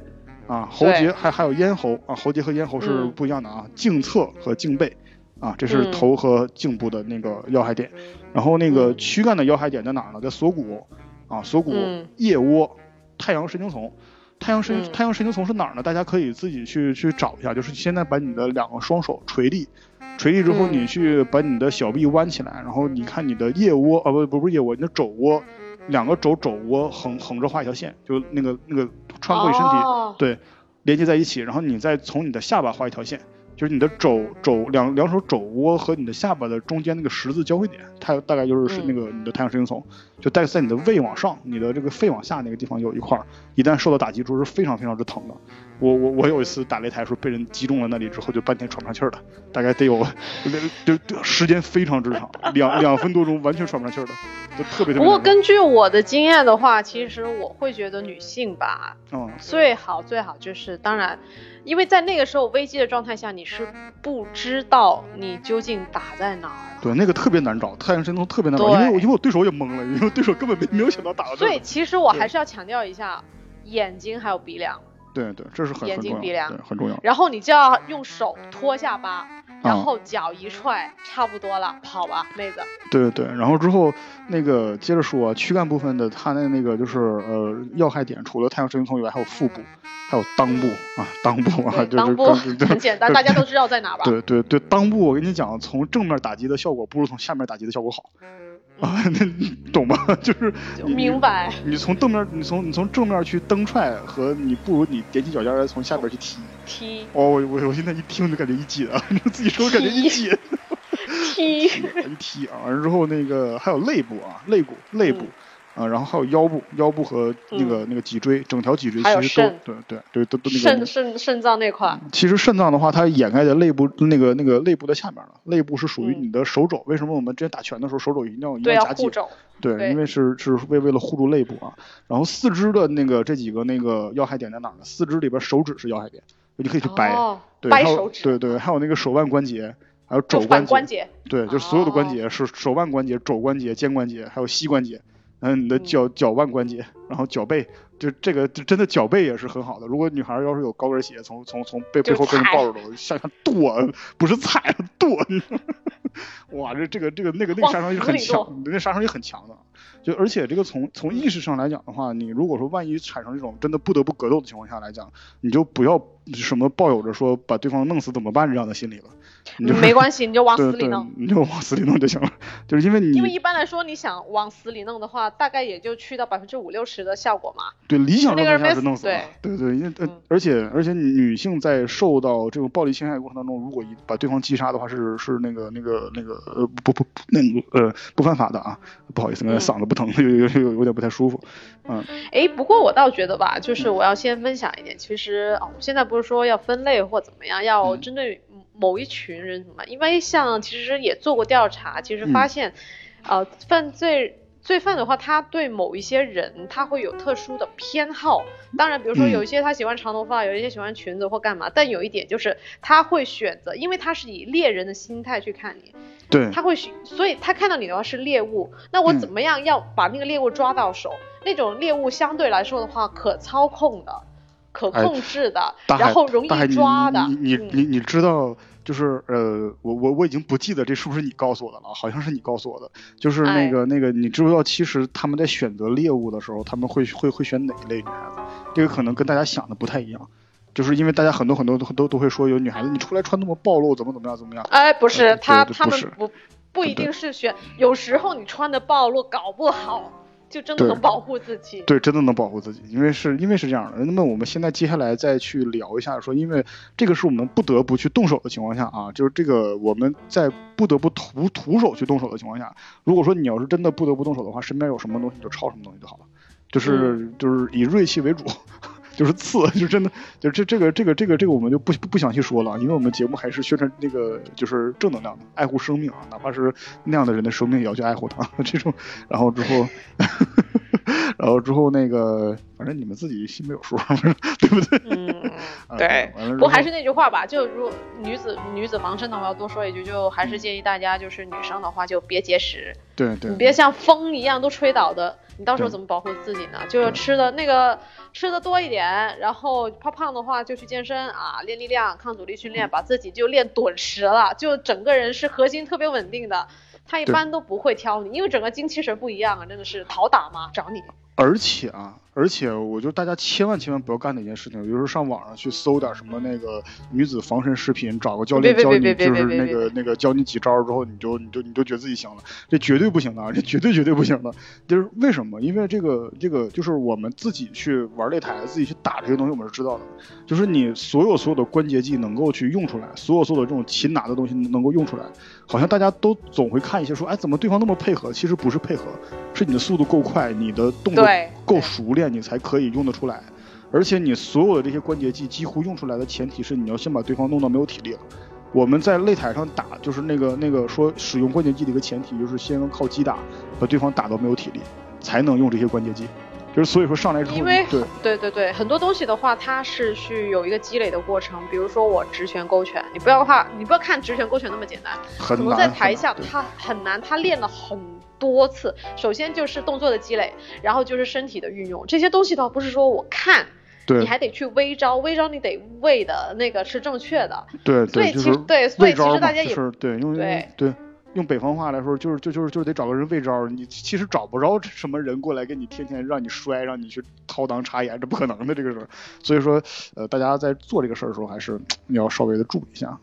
啊，喉结还还有咽喉啊，喉结和咽喉是不一样的啊，颈侧和颈背。啊，这是头和颈部的那个要害点，然后那个躯干的要害点在哪儿呢？在锁骨，啊，锁骨、腋窝、太阳神经丛。太阳神太阳神经丛是哪儿呢？大家可以自己去去找一下。就是现在把你的两个双手垂立，垂立之后你去把你的小臂弯起来，然后你看你的腋窝啊，不不不是腋窝，你的肘窝，两个肘肘窝横横着画一条线，就那个那个穿过你身体，对，连接在一起，然后你再从你的下巴画一条线。就是你的肘肘两两手肘窝和你的下巴的中间那个十字交汇点，它大概就是是嗯那个你的太阳神经丛，就大概在你的胃往上，你的这个肺往下那个地方有一块儿，一旦受到打击之后是非常非常之疼的。我我我有一次打擂台的时候被人击中了那里之后，就半天喘不上气儿了，大概得有就就时间非常之长，两两分多钟完全喘不上气儿的，就特别特别。不过根据我的经验的话，其实我会觉得女性吧，嗯最好最好就是，当然，因为在那个时候危机的状态下，你是不知道你究竟打在哪儿。对，那个特别难找，太阳神经丛特别难找，因为我因为我对手也懵了，因为对手根本没没有想到打到这儿所以。其实我还是要强调一下，眼睛还有鼻梁，对对，这是很眼很重要，睛鼻梁对，很重要。然后你就要用手托下巴，然啊后脚一踹，差不多了，跑吧，妹子。对对对，然后之后那个接着说啊，躯干部分的它的那个就是呃要害点，除了太阳神经丛以外，还有腹部，还有裆部啊，裆部啊，对，就是很简单，大家都知道在哪吧？对对对，裆部我跟你讲，从正面打击的效果不如从下面打击的效果好啊，那你懂吗？就是就明白。你从正面，你从你从正面去蹬踹和你不如你踮起脚尖来从下边去踢。踢哦，我我我现在一听就感觉一紧啊，自己说感觉一紧。踢，一踢啊，完了之后那个还有肋部啊，肋骨、肋部。啊，然后还有腰部，腰部和那个、那个脊椎，整条脊椎其实都对对对都都那肾个。肾肾肾脏那块，其实肾脏的话，它掩盖在肋部那个那个肋部的下面了。肋部是属于嗯你的手肘，为什么我们之前打拳的时候手肘一定要一定对，要夹紧对因为是是为为了护住肋部啊。然后四肢的那个这几个那个要害点在哪儿呢？四肢里边手指是要害点，你可以去掰。哦，对，还有掰手指，对对，还有那个手腕关节，还有就肘节，反关节。对，就是所有的关哦节是手腕关节、肘关节、肩关节，还有膝关节，嗯，你的嗯脚脚腕关节，然后脚背，就这个就真的脚背也是很好的。如果女孩要是有高跟鞋，从从从背背后被人抱着的，向下跺，不是踩跺，哇，这这个这个那个那个杀伤力很强，那杀伤力很强的。就而且这个从从意识上来讲的话，你如果说万一产生这种真的不得不格斗的情况下来讲，你就不要什么抱有着说把对方弄死怎么办这样的心理了，你就没关系，你就往对对死里弄。，你就往死里弄就行了。就是因为你因为一般来说，你想往死里弄的话，大概也就去到百分之五六十的效果嘛。对理想状态下是弄死了，对对，因为而且而且女性在受到这种暴力侵害过程当中，如果一把对方击杀的话，是是那个那个那个呃不不不那个呃不犯法的啊，不好意思，嗓子不疼，有有有有点不太舒服。嗯哎，不过我倒觉得吧，就是我要先分享一点，其实啊、我现在不是说要分类或怎么样，要嗯针对某一群人什么，因为像其实也做过调查，其实发现，呃，犯罪。罪犯的话，他对某一些人他会有特殊的偏好。当然，比如说嗯有一些他喜欢长头发，有一些喜欢裙子或干嘛。但有一点就是他会选择，因为他是以猎人的心态去看你，对他会选，所以他看到你的话是猎物，那我嗯怎么样要把那个猎物抓到手？那种猎物相对来说的话，可操控的、可哎控制的，然后容，易你抓的。你你嗯你你知道，就是呃，我我我已经不记得这是不是你告诉我的了，好像是你告诉我的，就是那哎个那个，你知不知道，其实他们在选择猎物的时候，他们会会会选哪一类女孩子？这个可能跟大家想的不太一样，就是因为大家很多很多都都都会说有女孩子你出来穿那么暴露，怎么怎么样怎么样？哎，不是呃他，他们不不一定是选，有时候你穿的暴露，搞不好就真的能保护自己。对，真的能保护自己，因为是因为是这样的。那么我们现在接下来再去聊一下，说因为这个是我们不得不去动手的情况下啊，就是这个我们在不得不徒徒手去动手的情况下，如果说你要是真的不得不动手的话，身边有什么东西你就抄什么东西就好了，就是、就是以锐气为主。就是刺，就真的，就这这个这个这个这个我们就不不不详细说了，因为我们节目还是宣传那个就是正能量的，爱护生命啊，哪怕是那样的人的生命也要去爱护他。这种，然后之后，然后之后那个，反正你们自己心里有数，对不对？嗯，啊对不过还是那句话吧，就如女子女子防身的话，要多说一句，就还是建议大家，就是女生的话就别节食，对对，你别像风一样都吹倒的，你到时候怎么保护自己呢？就是吃的那个吃的多一点，然后怕胖的话就去健身啊，练力量、抗阻力训嗯练，把自己就练顿实了，就整个人是核心特别稳定的。他一般都不会挑你，因为整个精气神不一样啊，真的是讨打嘛，找你。而且啊，而且我就大家千万千万不要干的一件事情，比如说上网上去搜点什么那个女子防身视频，找个教练教你，就是那个那个教你几招之后，你就你就你就觉得自己行了，这绝对不行的，这绝对绝对不行的。就是为什么？因为这个这个就是我们自己去玩擂台，自己去打这些东西，我们是知道的。就是你所有所有的关节技能够去用出来，所有所有的这种擒拿的东西能够用出来，好像大家都总会看一些说，哎，怎么对方那么配合？其实不是配合，是你的速度够快，你的动作够熟练。你才可以用得出来，而且你所有的这些关节技几乎用出来的前提是你要先把对方弄到没有体力了。我们在擂台上打，就是那个那个说使用关节技的一个前提，就是先靠击打把对方打到没有体力，才能用这些关节技。就是所以说上来之后，因为对对对对，很多东西的话，它是去有一个积累的过程。比如说我直拳勾拳，你不要的话，你不要看直拳勾拳那么简单，可能在台下他很难，他练了很。多次，首先就是动作的积累，然后就是身体的运用，这些东西倒不是说我看，你还得去微招，微招你得喂的那个是正确的，对对，其实对，所以其实大家也是对用对。对用北方话来说，就是就就是就是得找个人喂招，你其实找不着什么人过来给你天天让你摔，让你去掏裆插眼，这不可能的这个事儿，所以说呃大家在做这个事儿的时候，还是你要稍微的注意一下。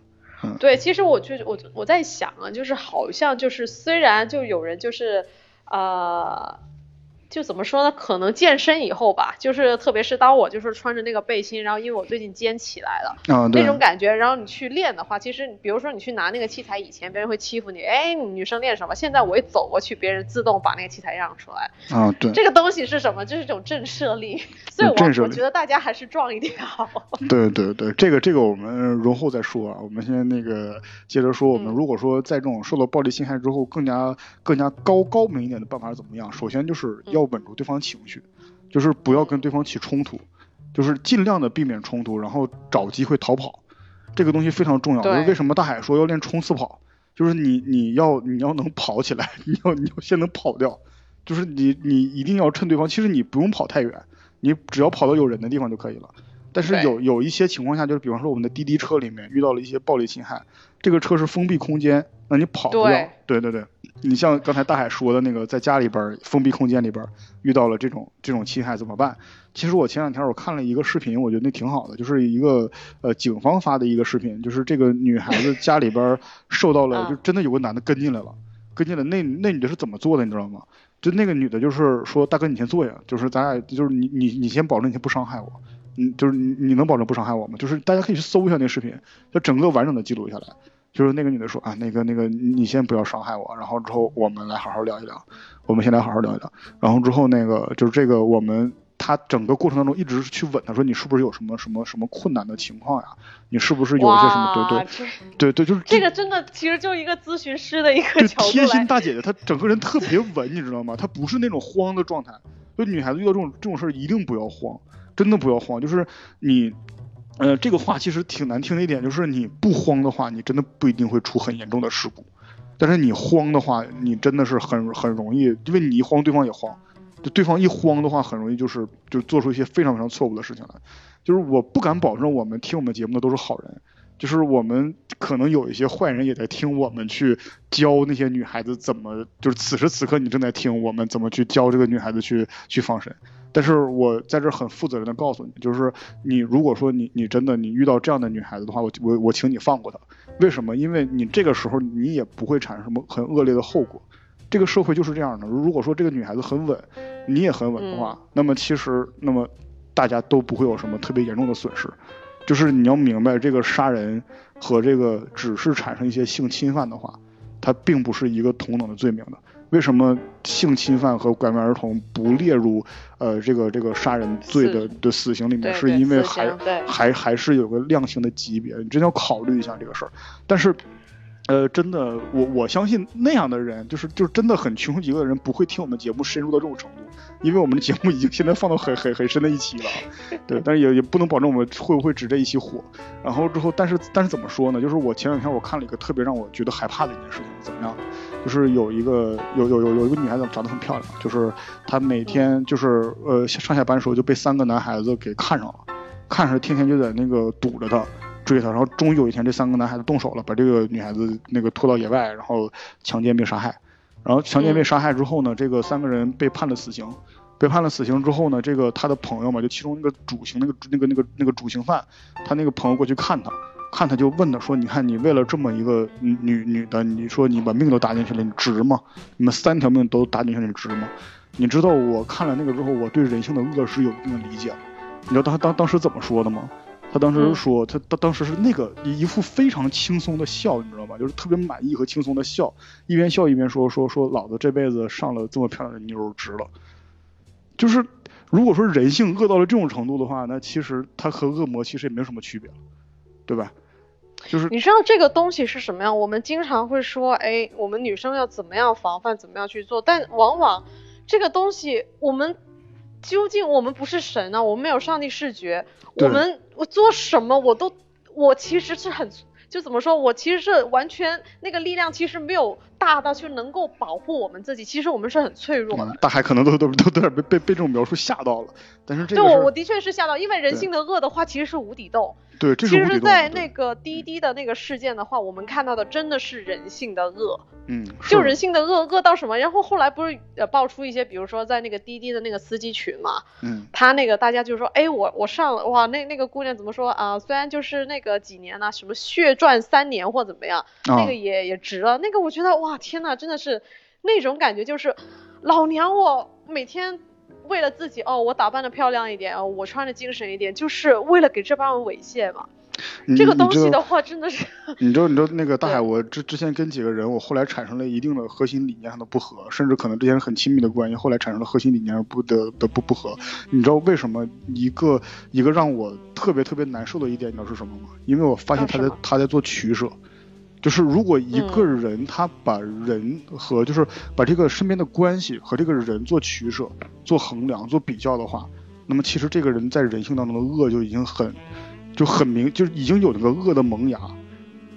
对，其实我就我我在想啊，就是好像就是虽然就有人就是呃。就怎么说呢？可能健身以后吧，就是特别是当我就是穿着那个背心，然后因为我最近肩起来了，那种感觉，然后你去练的话，其实比如说你去拿那个器材，以前别人会欺负你，哎，女生练什么？现在我一走过去，别人自动把那个器材让出来。啊，对。这个东西是什么？就是一种震慑力。所以我我觉得大家还是壮一点好。对对对，这个这个我们容后再说啊。我们先那个接着说，我们如果说在这种受到暴力侵害之后，更加更加高高明一点的办法是怎么样？首先就是要。要稳住对方情绪，就是不要跟对方起冲突，就是尽量的避免冲突，然后找机会逃跑。这个东西非常重要。就是为什么大海说要练冲刺跑？就是你你要你要能跑起来，你要你要先能跑掉。就是你你一定要趁对方，其实你不用跑太远，你只要跑到有人的地方就可以了。但是有有一些情况下，就是比方说我们的滴滴车里面遇到了一些暴力侵害，这个车是封闭空间，那你跑不了。对对对。你像刚才大海说的那个，在家里边封闭空间里边遇到了这种这种侵害怎么办？其实我前两天我看了一个视频，我觉得那挺好的，就是一个呃警方发的一个视频，就是这个女孩子家里边受到了，就真的有个男的跟进来了，跟进来那那女的是怎么做的，你知道吗？就那个女的就是说，大哥你先坐下，就是咱俩就是你你你先保证你先不伤害我，嗯，就是你你能保证不伤害我吗？就是大家可以去搜一下那视频，就整个完整的记录下来。就是那个女的说啊，那个那个，你先不要伤害我，然后之后我们来好好聊一聊，我们先来好好聊一聊，然后之后那个就是这个我们他整个过程当中一直去问他说你是不是有什么什么什么困难的情况呀？你是不是有一些什么对对对对就是这个真的其实就一个咨询师的一个贴心大姐姐，她整个人特别稳，你知道吗？她不是那种慌的状态，就女孩子遇到这种这种事儿一定不要慌，真的不要慌，就是你。呃，这个话其实挺难听的一点，就是你不慌的话，你真的不一定会出很严重的事故；但是你慌的话，你真的是很很容易，因为你一慌，对方也慌，就对方一慌的话，很容易就是就做出一些非常非常错误的事情来。就是我不敢保证我们听我们节目的都是好人，就是我们可能有一些坏人也在听我们去教那些女孩子怎么，就是此时此刻你正在听我们怎么去教这个女孩子去去防身。但是我在这很负责任的告诉你，就是你如果说你你真的你遇到这样的女孩子的话，我我我请你放过她。为什么？因为你这个时候你也不会产生什么很恶劣的后果。这个社会就是这样的。如果说这个女孩子很稳，你也很稳的话，那么其实那么大家都不会有什么特别严重的损失。就是你要明白，这个杀人和这个只是产生一些性侵犯的话，它并不是一个同等的罪名的。为什么性侵犯和拐卖儿童不列入呃这个这个杀人罪的的死刑里面？是因为还还还是有个量刑的级别，你真要考虑一下这个事儿。但是。呃，真的，我我相信那样的人，就是就是真的很穷极的人，不会听我们节目深入到这种程度，因为我们的节目已经现在放到很很很深的一期了，对，但是也也不能保证我们会不会只这一期火。然后之后，但是但是怎么说呢？就是我前两天我看了一个特别让我觉得害怕的一件事情，怎么样？就是有一个有有有有一个女孩子长得很漂亮，就是她每天就是呃上下班的时候就被三个男孩子给看上了，看上天天就在那个堵着她。追她，然后终于有一天，这三个男孩子动手了，把这个女孩子那个拖到野外，然后强奸并杀害。然后强奸并杀害之后呢，这个三个人被判了死刑。被判了死刑之后呢，这个他的朋友嘛，就其中那个主刑那个那个那个那个主刑犯，他那个朋友过去看他，看他就问他说：“你看你为了这么一个女女的，你说你把命都搭进去了，你值吗？你们三条命都搭进去了，你值吗？你知道我看了那个之后，我对人性的恶是有一定的理解。你知道他当当时怎么说的吗？他当时说，他当当时是那个一副非常轻松的笑，你知道吗？就是特别满意和轻松的笑，一边笑一边说说说老子这辈子上了这么漂亮的妞值了。就是如果说人性恶到了这种程度的话，那其实他和恶魔其实也没有什么区别了，对吧？就是你知道这个东西是什么样？我们经常会说，哎，我们女生要怎么样防范，怎么样去做，但往往这个东西我们。究竟我们不是神呢？我们没有上帝视觉，我们我做什么我都我其实是很就怎么说？我其实是完全那个力量其实没有大到就能够保护我们自己。其实我们是很脆弱的。大海可能都都都有点被被被这种描述吓到了，但是这对我我的确是吓到，因为人性的恶的话其实是无底洞。对，其实，在那个滴滴的那个事件的话，我们看到的真的是人性的恶。嗯，就人性的恶恶到什么？然后后来不是呃爆出一些，比如说在那个滴滴的那个司机群嘛，嗯，他那个大家就说，哎，我我上了哇，那那个姑娘怎么说啊？虽然就是那个几年呢，什么血赚三年或怎么样，那个也也值了。那个我觉得哇，天呐，真的是那种感觉，就是老娘我每天。为了自己哦，我打扮的漂亮一点哦，我穿的精神一点，就是为了给这帮人猥亵嘛。这个东西的话，真的是。你知道，你知道那个大海，我之之前跟几个人，我后来产生了一定的核心理念上的不合，甚至可能之前很亲密的关系，后来产生了核心理念上不的的不不合。你知道为什么一个一个让我特别特别难受的一点，你知道是什么吗？因为我发现他在他在做取舍。就是如果一个人他把人和就是把这个身边的关系和这个人做取舍、做衡量、做比较的话，那么其实这个人在人性当中的恶就已经很就很明，就已经有那个恶的萌芽，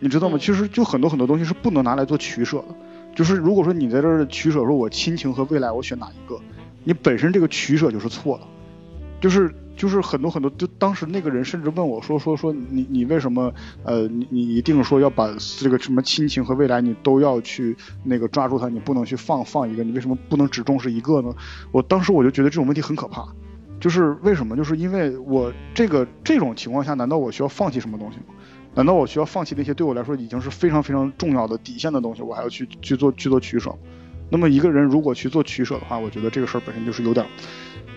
你知道吗？其实就很多很多东西是不能拿来做取舍的。就是如果说你在这儿取舍，说我亲情和未来我选哪一个，你本身这个取舍就是错的，就是。就是很多很多，就当时那个人甚至问我说说说你你为什么呃你你一定说要把这个什么亲情和未来你都要去那个抓住它，你不能去放放一个，你为什么不能只重视一个呢？我当时我就觉得这种问题很可怕，就是为什么？就是因为我这个这种情况下，难道我需要放弃什么东西吗？难道我需要放弃那些对我来说已经是非常非常重要的底线的东西，我还要去去做去做取舍？那么一个人如果去做取舍的话，我觉得这个事儿本身就是有点。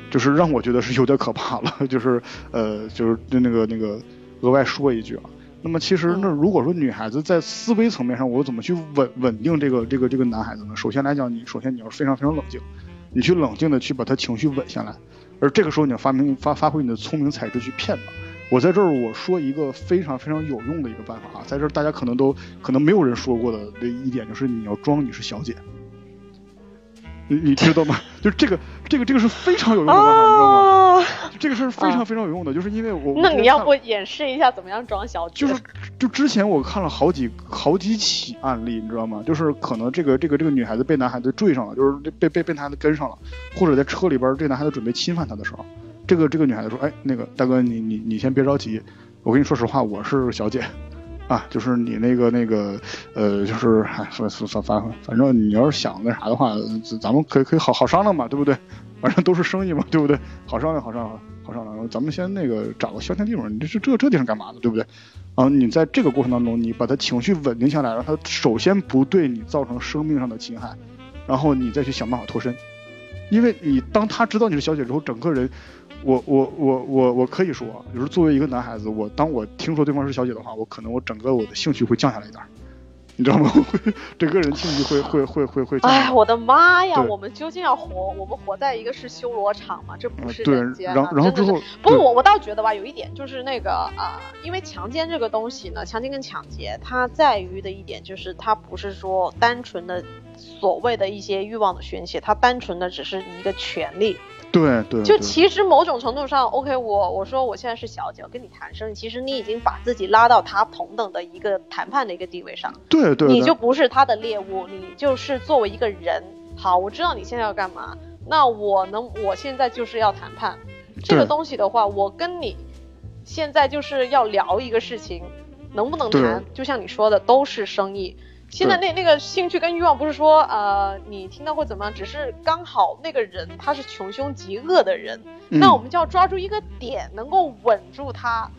就是让我觉得是有点可怕了，就是呃，就是那个那个额外说一句啊，那么其实那如果说女孩子在思维层面上，我怎么去稳稳定这个这个这个男孩子呢？首先来讲，你首先你要非常非常冷静，你去冷静的去把他情绪稳下来，而这个时候你要发明发发挥你的聪明才智去骗他。我在这儿我说一个非常非常有用的一个办法啊，在这儿大家可能都可能没有人说过的一点就是你要装你是小姐。你你知道吗？就这个这个这个是非常有用的办法，你知道吗？这个是非常非常有用的，就是因为我那你要不演示一下怎么样装小姐？就是就之前我看了好几好几起案例，你知道吗？就是可能这个这个这个女孩子被男孩子追上了，就是被被被男孩子跟上了，或者在车里边这男孩子准备侵犯她的时候，这个这个女孩子说：“哎，那个大哥，你你你先别着急，我跟你说实话，我是小姐。”啊，就是你那个那个，呃，就是哎，反反反反正你要是想那啥的话，咱们可以可以好好商量嘛，对不对？反正都是生意嘛，对不对？好商量，好商量，好商量。咱们先那个找个消停地方，你这这这地方干嘛的，对不对？啊，你在这个过程当中，你把他情绪稳定下来，让他首先不对你造成生命上的侵害，然后你再去想办法脱身。因为你当他知道你是小姐之后，整个人。我我我我我可以说，就是作为一个男孩子，我当我听说对方是小姐的话，我可能我整个我的兴趣会降下来一点，你知道吗？会整个人兴趣会会会会会。哎，我的妈呀！我们究竟要活？我们活在一个是修罗场吗？这不是人间。然后然后之后，不过我我倒觉得吧，有一点就是那个啊，因为强奸这个东西呢，强奸跟抢劫，它在于的一点就是它不是说单纯的所谓的一些欲望的宣泄，它单纯的只是一个权利。对对，就其实某种程度上，OK，我我说我现在是小姐，我跟你谈生意，其实你已经把自己拉到他同等的一个谈判的一个地位上，对对，你就不是他的猎物，你就是作为一个人，好，我知道你现在要干嘛，那我能，我现在就是要谈判，这个东西的话，我跟你现在就是要聊一个事情，能不能谈，就像你说的，都是生意，现在那那个兴趣跟欲望不是说呃你听到会怎么样，只是刚好那个人他是穷凶极恶的人，嗯。那我们就要抓住一个点，能够稳住他，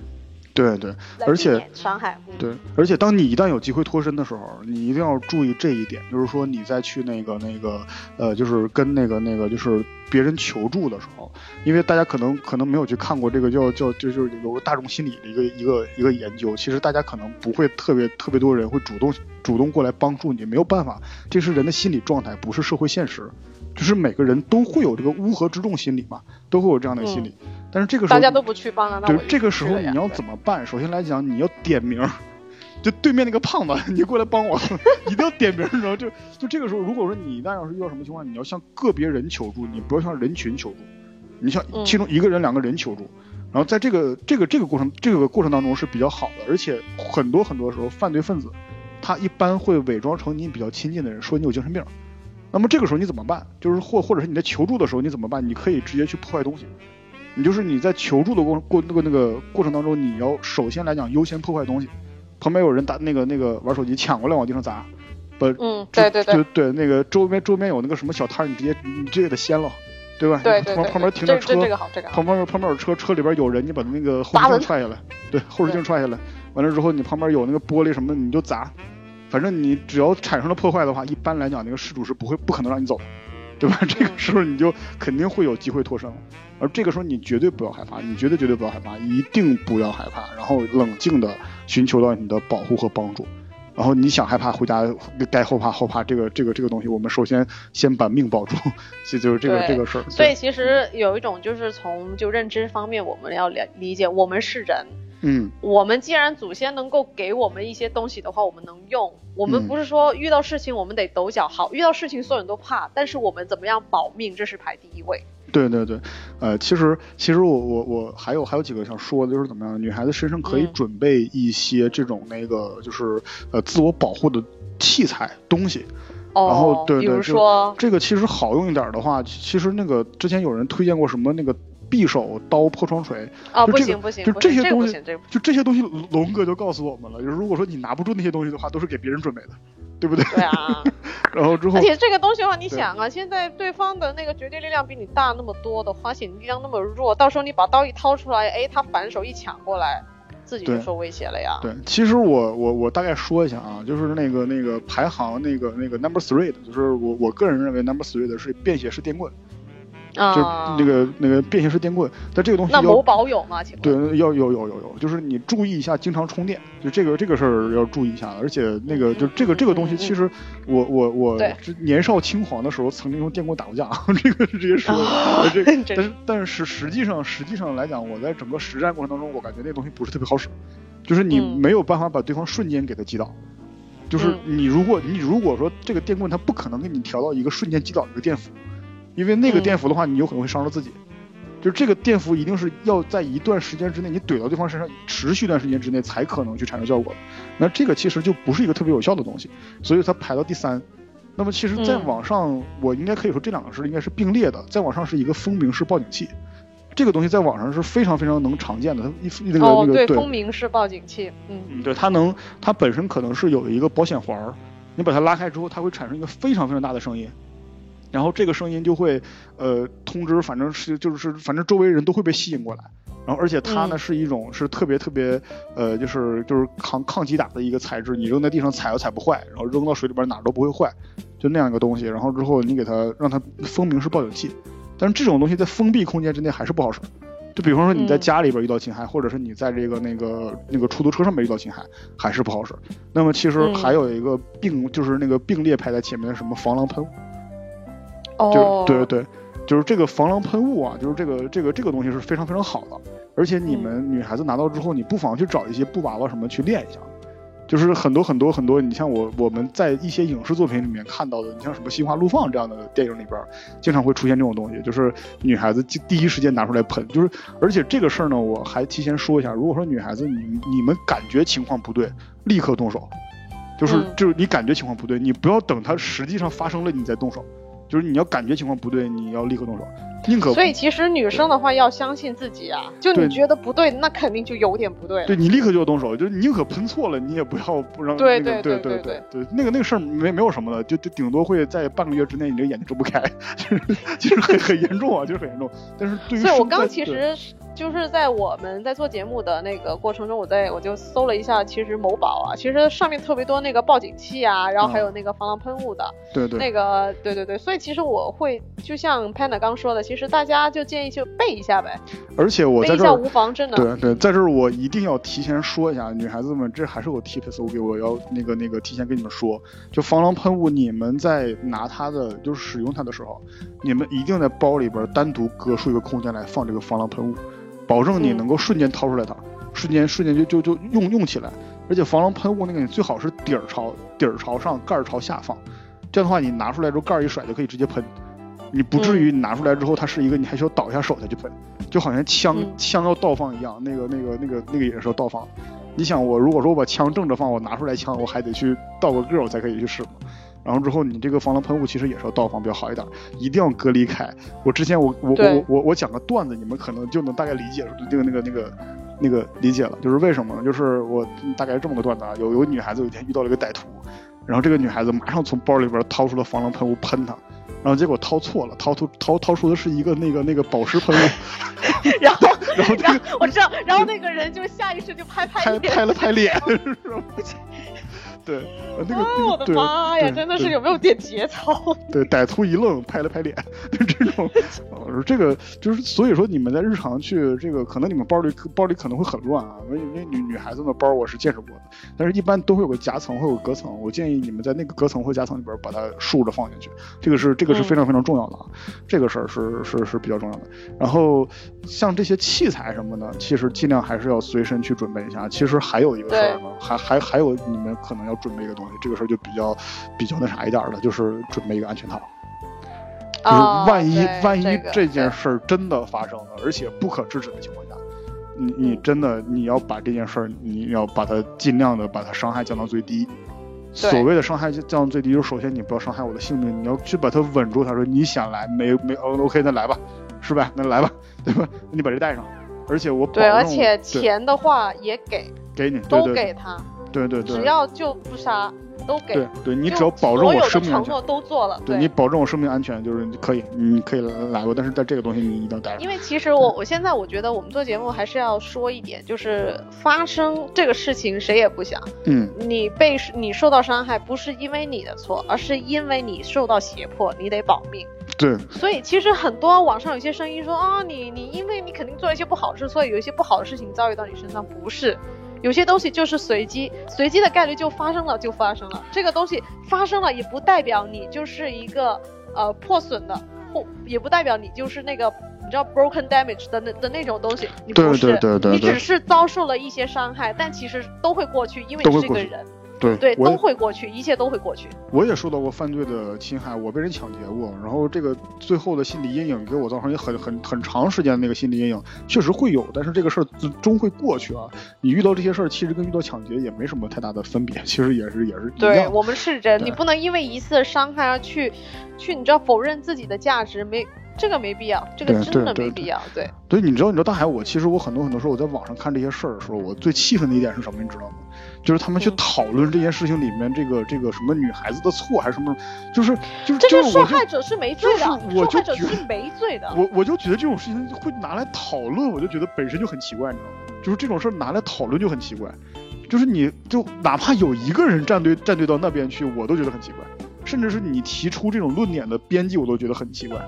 对对，而且伤害。嗯、对，而且当你一旦有机会脱身的时候，你一定要注意这一点，就是说你再去那个那个呃，就是跟那个那个就是别人求助的时候，因为大家可能可能没有去看过这个叫叫就就是有个大众心理的一个一个一个研究，其实大家可能不会特别特别多人会主动主动过来帮助你，没有办法，这是人的心理状态，不是社会现实。就是每个人都会有这个乌合之众心理嘛，都会有这样的心理，但是这个时候大家都不去帮了，对这个时候你要怎么办？首先来讲，你要点名儿，就对面那个胖子，你过来帮我，一定要点名儿，你知道？就就这个时候，如果说你一旦要是遇到什么情况，你要向个别人求助，你不要向人群求助，你向嗯其中一个人、两个人求助。然后在这个这个这个过程这个过程当中是比较好的，而且很多很多时候犯罪分子他一般会伪装成你比较亲近的人，说你有精神病。那么这个时候你怎么办？就是或或者是你在求助的时候你怎么办？你可以直接去破坏东西。你就是你在求助的过过那个那个过程当中，你要首先来讲优先破坏东西。旁边有人打那个那个玩手机抢过来往地上砸，把，嗯，对对对就对，那个周边周边有那个什么小摊，你直接你直接给他掀了，对吧？对对对，旁旁边停着车，这个好，这个好旁。边旁边有车，车里边有人，你把那个后视镜踹下来，对，后视镜踹下来，完了之后你旁边有那个玻璃什么，你就砸，反正你只要产生了破坏的话，一般来讲那个失主是不会不可能让你走的，对吧？这个嗯时候你就肯定会有机会脱身了，而这个时候你绝对不要害怕，你绝对绝对不要害怕，一定不要害怕，然后冷静的寻求到你的保护和帮助。然后你想害怕，回家该后怕后怕，这个这个这个东西，我们首先先把命保住，这就是这个这个事儿。所以其实有一种就是从就认知方面，我们要了理解，我们是人，嗯，我们既然祖先能够给我们一些东西的话，我们能用。我们嗯不是说遇到事情我们得抖脚，好，遇到事情所有人都怕，但是我们怎么样保命，这是排第一位。对对对，呃，其实其实我我我还有还有几个想说的，就是怎么样，女孩子身上可以嗯准备一些这种那个就是呃自我保护的器材东西。然后对，比如说，这个其实好用一点的话，其其实那个之前有人推荐过什么那个匕首、刀、破窗锤，哦，这个不行不行，就这些东西就这些东西，龙哥就告诉我们了，就是如果说你拿不住那些东西的话，都是给别人准备的，对不对？对啊。然后之后而且这个东西的话，你想啊，现在对方的那个绝对力量比你大那么多的话，而且你力量那么弱，到时候你把刀一掏出来，哎，他反手一抢过来，自己就受威胁了呀。对，其实我我我大概说一下啊，就是那个那个排行那个那个 number three 的，就是我我个人认为 number three 的是便携式电棍，就是啊，那个那个便携式电棍，但这个东西那某要宝有吗？请问？对要有有有有，就是你注意一下，经常充电，就这个这个事儿要注意一下，而且那个就这个这个东西，其实我我我之年少轻狂的时候曾经用电棍打过架，这个是直接说的，啊这 真是但是但是实际上实际上来讲，我在整个实战过程当中，我感觉那东西不是特别好使，就是你嗯没有办法把对方瞬间给他击倒。就是嗯你如果你如果说这个电棍它不可能给你调到一个瞬间击倒一个电伏，因为那个嗯电伏的话，你有可能会伤着自己。就是这个电伏一定是要在一段时间之内，你怼到对方身上，持续一段时间之内才可能去产生效果。那这个其实就不是一个特别有效的东西，所以它排到第三。那么其实再嗯往上，我应该可以说这两个是应该是并列的。再往上是一个蜂鸣式报警器，这个东西在网上是非常非常能常见的。它一那个、哦，那个对蜂鸣式报警器，嗯，嗯，对，它能，它本身可能是有一个保险环儿，你把它拉开之后，它会产生一个非常非常大的声音，然后这个声音就会，呃，通知，反正是就是反正周围人都会被吸引过来，然后而且它呢、嗯。是一种是特别特别，呃，就是就是抗抗击打的一个材质，你扔在地上踩都踩不坏，然后扔到水里边哪儿都不会坏，就那样一个东西，然后之后你给它让它蜂鸣是报警器，但是这种东西在封闭空间之内还是不好使。就比方说你在嗯。家里边遇到侵害，或者是你在这个那个那个出租车上面遇到侵害，还是不好使。那么其实嗯。还有一个并、就是那个并列排在前面的什么防狼喷雾，哦，就是对对对，就是这个防狼喷雾啊，就是这个这个这个东西是非常非常好的。而且你们女孩子拿到之后，你不妨去找一些布娃娃什么去练一下。就是很多很多很多，你像我我们在一些影视作品里面看到的，你像什么《心花怒放》这样的电影里边，经常会出现这种东西，就是女孩子第第一时间拿出来喷，就是而且这个事儿呢，我还提前说一下，如果说女孩子你你们感觉情况不对，立刻动手，就是、嗯。就是你感觉情况不对，你不要等它实际上发生了你再动手，就是你要感觉情况不对，你要立刻动手，宁可所以其实女生的话要相信自己啊，就你觉得不对，那肯定就有点不对。对你立刻就要动手，就是宁可喷错了，你也不要不让对那个对对对对对，那个那个事儿没没有什么的，就就顶多会在半个月之内你这个眼睛睁不开，就是就是很很严重啊，就是很严重。但是对于所以我刚其实是就是在我们在做节目的那个过程中，我在我就搜了一下，其实某宝啊，其实上面特别多那个报警器啊，然后还有那个防狼喷雾的，对对。那个对对对，所以其实我会就像 Panda 刚说的，其实大家就建议就备一下呗，而且我在这儿无妨，真的。对对，在这儿我一定要提前说一下，女孩子们，这还是我 tips，我给我要那个那个提前跟你们说，就防狼喷雾，你们在拿它的就是使用它的时候，你们一定在包里边单独隔出一个空间来放这个防狼喷雾，保证你嗯能够瞬间掏出来它，瞬间瞬间就就就用用起来，而且防狼喷雾那个你最好是底儿朝底儿朝上，盖儿朝下放，这样的话你拿出来之后盖儿一甩就可以直接喷。你不至于你拿出来之后，它是一个你还需要倒一下手再去喷，就好像枪、嗯枪要倒放一样，那个那个那个那个也是要倒放。你想我如果说我把枪正着放，我拿出来枪，我还得去倒个个儿我才可以去使嘛。然后之后你这个防狼喷雾其实也是要倒放比较好一点，一定要隔离开。我之前我我我我我我讲个段子，你们可能就能大概理解那个那个那个那个理解了，就是为什么呢？就是我大概是这么个段子啊，有有女孩子有一天遇到了一个歹徒，然后这个女孩子马上从包里边掏出了防狼喷雾喷他。然后结果掏错了，掏出掏掏出的是一个那个那个保湿喷雾，然后然后这个我知道，然后那个人就下意识就拍拍拍，拍了拍脸，是吧？对，呃那个啊，我的妈呀，真的是有没有点节操？对，歹徒一愣，拍了拍脸，就这种，呃，这个就是，所以说你们在日常去这个，可能你们包里包里可能会很乱啊，因为因为女女孩子的包我是见识过的，但是一般都会有个夹层，会有个隔层，我建议你们在那个隔层或夹层里边把它竖着放进去，这个是这个是非常非常重要的啊，这个事儿是是是比较重要的。然后像这些器材什么的，其实尽量还是要随身去准备一下。其实还有一个事儿呢，还还还有你们可能要准备一个东西，这个事儿就比较比较那啥一点儿了，就是准备一个安全套。就是啊万一、对万一这件事儿真的发生了，而且不可制止的情况下，你你真的你要把这件事儿，你要把它尽量的把它伤害降到最低。所谓的伤害降到最低，就是首先你不要伤害我的性命，你要去把它稳住。他说你想来没没哦 OK 那来吧，是吧？那来吧，对吧？那你把这带上，而且我保对，而且钱的话也给，给你，对都对给他，对对对，只要就不杀，都给。对对，你只要保证我所有的生命安全承诺，都做了，对你保证我生命安全，就是可以，你可以来过，但是在这个东西你一定要带上。因为其实我我现在我觉得我们做节目还是要说一点，就是发生这个事情谁也不想，嗯，你被你受到伤害不是因为你的错，而是因为你受到胁迫，你得保命。对所以其实很多网上有些声音说啊，你你因为你肯定做一些不好的事，所以有一些不好的事情遭遇到你身上，不是。有些东西就是随机，随机的概率就发生了就发生了。这个东西发生了，也不代表你就是一个呃破损的，或也不代表你就是那个你知道 broken damage 的那的那种东西，你对不是，对对对对你只是遭受了一些伤害，但其实都会过去，因为你是个人，对对，都会过去，一切都会过去。我也受到过犯罪的侵害，我被人抢劫过，然后这个最后的心理阴影给我造成也很很很长时间的那个心理阴影，确实会有，但是这个事儿终终会过去啊。你遇到这些事儿，其实跟遇到抢劫也没什么太大的分别，其实也是也是一对。我们是人，你不能因为一次伤害而去，去你知道否认自己的价值，没这个没必要，这个真的对对没必要。对，对，你知道，你知道大海，我其实我很多很多时候我在网上看这些事儿的时候，我最气愤的一点是什么，你知道吗？就是他们去嗯讨论这件事情里面这个这个什么女孩子的错还是什么，就是就是这就是受害者是没罪的，我就受害者是没罪的。我我就觉得这种事情会拿来讨论，我就觉得本身就很奇怪，你知道吗？就是这种事儿拿来讨论就很奇怪，就是你就哪怕有一个人站队站队到那边去，我都觉得很奇怪，甚至是你提出这种论点的编辑，我都觉得很奇怪。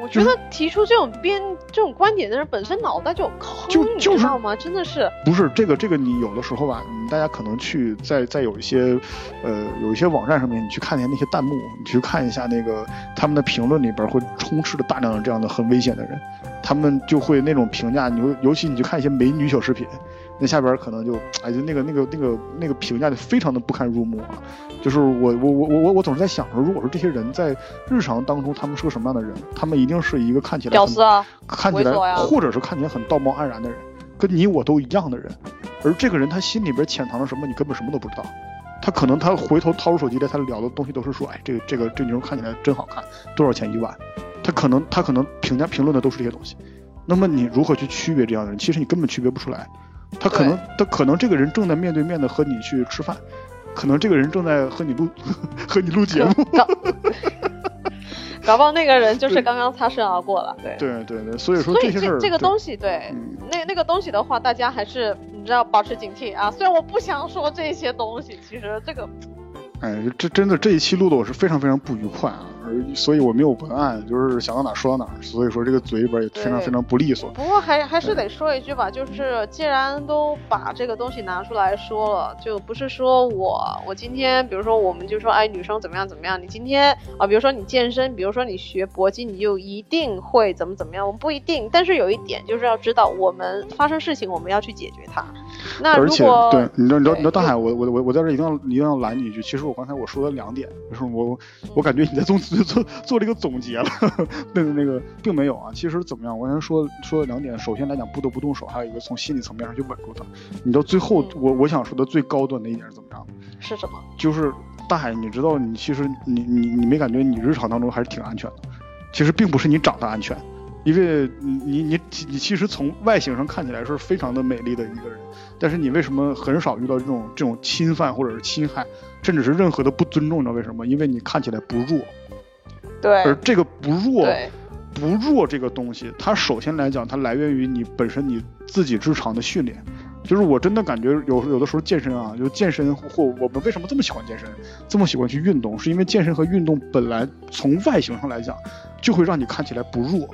我觉得提出这种编这种观点的人本身脑袋就有坑，你就就是知道吗？真的是，不是这个这个，你有的时候吧，嗯，大家可能去在在有一些，呃，有一些网站上面，你去看一下那些弹幕，你去看一下那个他们的评论里边会充斥着大量的这样的很危险的人，他们就会那种评价，尤尤其你去看一些美女小视频，那下边可能就哎就那个那个那个那个评价就非常的不堪入目啊。就是我我我我我我总是在想说，如果说这些人在日常当中他们是个什么样的人，他们一定是一个看起来很屌丝啊！看起来或者是看起来很道貌岸然的人，跟你我都一样的人，而这个人他心里边潜藏着什么，你根本什么都不知道。他他可能他回头掏出手机来，他聊的东西都是说，哎，这个这个这女生看起来真好看，多少钱一晚？他可能他可能评价评论的都是这些东西。那么你如何去区别这样的人？其实你根本区别不出来。他可能他可能这个人正在面对面的和你去吃饭，可能这个人正在和你录 和你录节目。搞不好那个人就是刚刚擦身而过了，对对对对，所以说这这这个东西，对，那那个东西的话，大家还是你知道保持警惕啊。虽然我不想说这些东西，其实这个，哎，这真的这一期录的我是非常非常不愉快啊。所以我没有文案，就是想到哪说到哪，所以说这个嘴里边也非常非常不利索。不过还还是得说一句吧，就是既然都把这个东西拿出来说了，就不是说我我今天，比如说我们就说，哎，女生怎么样怎么样，你今天啊，比如说你健身，比如说你学搏击，你就一定会怎么怎么样？我们不一定，但是有一点就是要知道，我们发生事情，我们要去解决它。那而且对，你知道你知道你知道大海，我我我我在这一定要一定要拦你一句，其实我刚才我说了两点，就是我我感觉你在做 做做这个总结了，那个那个并没有啊，其实怎么样，我刚才说说了两点，首先来讲不得不动手，还有一个从心理层面上去稳住他。你到最后，我我想说的最高端的一点是怎么样？是什么？就是大海，你知道你其实你你你没感觉你日常当中还是挺安全的，其实并不是你长得安全。因为你你你你其实从外形上看起来是非常的美丽的一个人，但是你为什么很少遇到这种这种侵犯或者是侵害，甚至是任何的不尊重？你知道为什么？因为你看起来不弱。对。而这个不弱，不弱这个东西，它首先来讲，它来源于你本身你自己日常的训练。就是我真的感觉有有的时候健身啊，就健身或我们为什么这么喜欢健身，这么喜欢去运动，是因为健身和运动本来从外形上来讲，就会让你看起来不弱。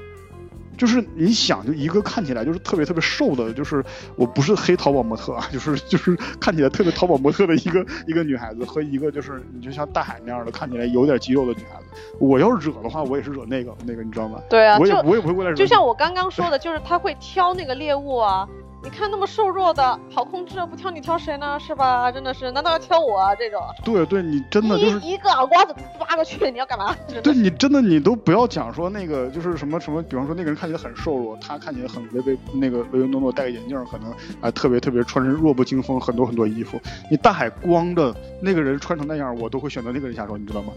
就是你想，就一个看起来就是特别特别瘦的，就是我不是黑淘宝模特啊，就是就是看起来特别淘宝模特的一个 一个女孩子和一个就是你就像大海那样的看起来有点肌肉的女孩子，我要惹的话，我也是惹那个那个，你知道吗？对啊，我也我也不会过来惹。就像我刚刚说的，就是他会挑那个猎物啊。你看那么瘦弱的，好控制，不挑你挑谁呢？是吧？真的是，难道要挑我啊？这种？对对，你真的就是一个耳瓜子抓过去，你要干嘛？对你真的你都不要讲说那个就是什么什么，比方说那个人看起来很瘦弱，他看起来很唯唯那个唯唯诺诺，戴个眼镜，可能啊特别特别穿着弱不禁风，很多很多衣服。你大海光着那个人穿成那样，我都会选择那个人下手，你知道吗？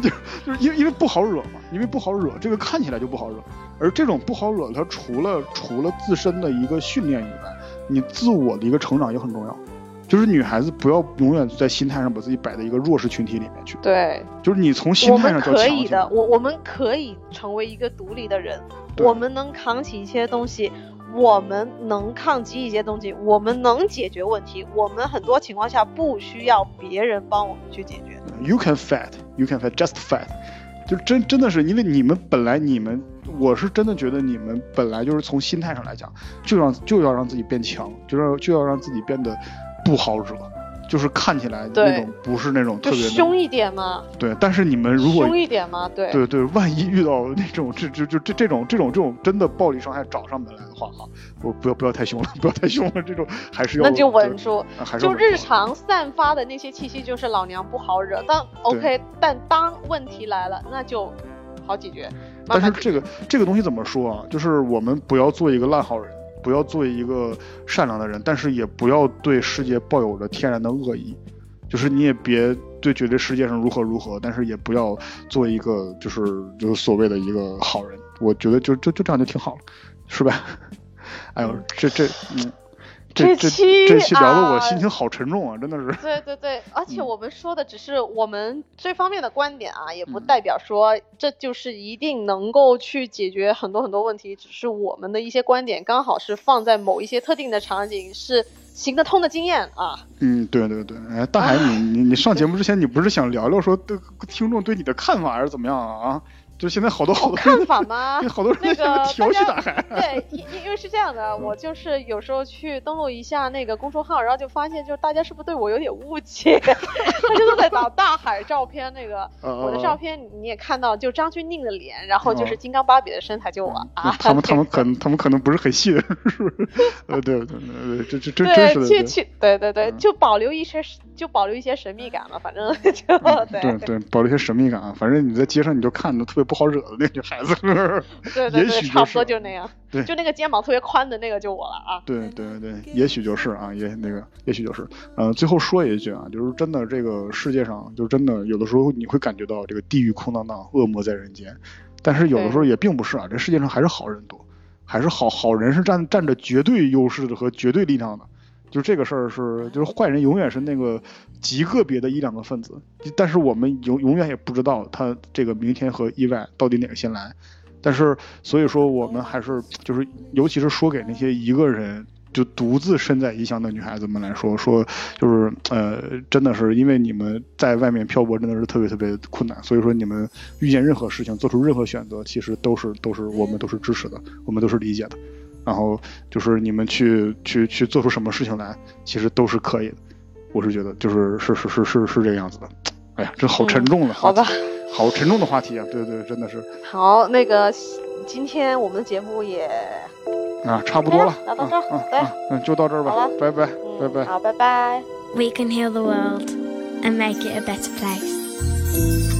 就 就是因为因为不好惹嘛，因为不好惹，这个看起来就不好惹。而这种不好惹，它除了除了自身的一个训练以外，你自我的一个成长也很重要。就是女孩子不要永远在心态上把自己摆在一个弱势群体里面去。对，就是你从心态上可以的，我我们可以成为一个独立的人，我们能扛起一些东西，我们能抗击一些东西，我们能解决问题，我们很多情况下不需要别人帮我们去解决。You can fight, you can fight, just fight。就真真的是因为你们本来你们。我是真的觉得你们本来就是从心态上来讲，就让就要让自己变强，就要就要让自己变得不好惹，就是看起来那种不是那种特别凶一点嘛。对，但是你们如果凶一点嘛，对对对，万一遇到那种这这就这这种这种这种真的暴力伤害找上门来的话哈，我不要不要太凶了，不要太凶了，这种还是要那就稳住，还是就日常散发的那些气息就是老娘不好惹，但 OK，但当问题来了，那就好解决。但是这个这个东西怎么说啊？就是我们不要做一个烂好人，不要做一个善良的人，但是也不要对世界抱有着天然的恶意。就是你也别对觉得世界上如何如何，但是也不要做一个就是就是所谓的一个好人。我觉得就就就这样就挺好了，是吧？哎呦，这这嗯。这期这期聊的我心情好沉重啊，真的是。对对对，而且我们说的只是我们这方面的观点啊，也不代表说这就是一定能够去解决很多很多问题，只是我们的一些观点刚好是放在某一些特定的场景是行得通的经验啊。嗯，对对对，哎，大海，你你你上节目之前，你不是想聊聊说对听众对你的看法还是怎么样啊？就现在好多好多看法吗？好多那个调戏大海。对，因因为是这样的，我就是有时候去登录一下那个公众号，然后就发现，就是大家是不是对我有点误解？他就是在找大海照片，那个我的照片你也看到，就张钧甯的脸，然后就是金刚芭比的身材，就我啊。他们他们可能他们可能不是很细的，是不是？呃，对对对，这这真真实的。去去，对对对，就保留一些就保留一些神秘感嘛，反正就对对，保留一些神秘感啊，反正你在街上你就看着特别不好惹的那女。孩子，对对对，差不多就那样。对，就那个肩膀特别宽。的那个就我了啊。对对对，也许就是啊，也那个也许就是。嗯，最后说一句啊，就是真的这个世界上，就真的有的时候你会感觉到这个地狱空荡荡，恶魔在人间，但是有的时候也并不是啊，这世界上还是好人多，还是好好人是占占着绝对优势的和绝对力量的。就这个事儿是，就是坏人永远是那个极个别的一两个分子，但是我们永永远也不知道他这个明天和意外到底哪个先来。但是所以说，我们还是就是，尤其是说给那些一个人就独自身在异乡的女孩子们来说，说就是呃，真的是因为你们在外面漂泊真的是特别特别困难，所以说你们遇见任何事情做出任何选择，其实都是都是我们都是支持的，我们都是理解的。然后就是你们去去去做出什么事情来，其实都是可以的。我是觉得就是是是是是是这个样子的。哎呀，这好沉重的，好吧，好沉重的话题啊！对对，真的是。好，那个今天我们的节目也啊差不多了，到这儿，对，嗯，就到这儿吧，好，拜拜，拜拜，好，拜拜。We can heal the world and make it a better place.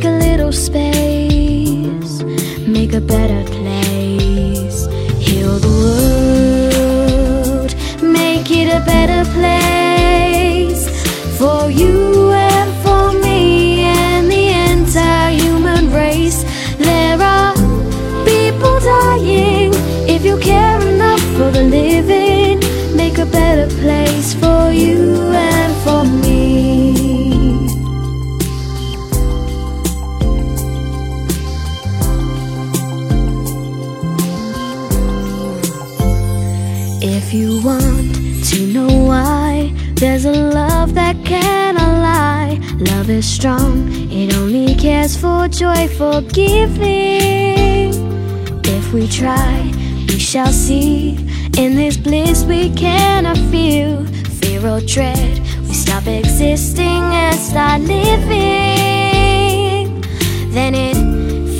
make a little space, make a better place, heal the world, make it a better place for you Is strong, it only cares for joyful giving. If we try, we shall see. In this bliss we cannot feel fear or dread. We stop existing and start living. Then it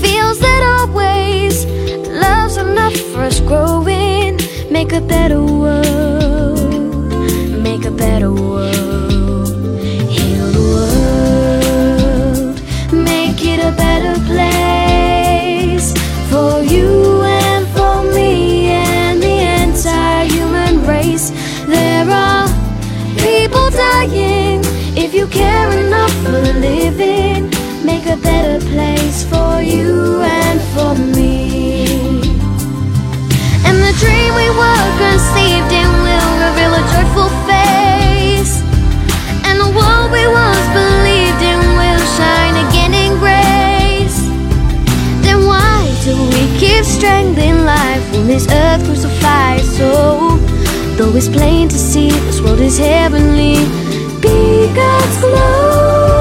feels that always love's enough for us growing. Make a better world, if you care enough for the living, make a better place for you and for me. And the dream we were conceived in will reveal a joyful face. And the world we once believed in will shine again in grace. Then why do we keep strangling life when this earth crucifies so? Though it's plain to see this world is heavenly, be God's glory.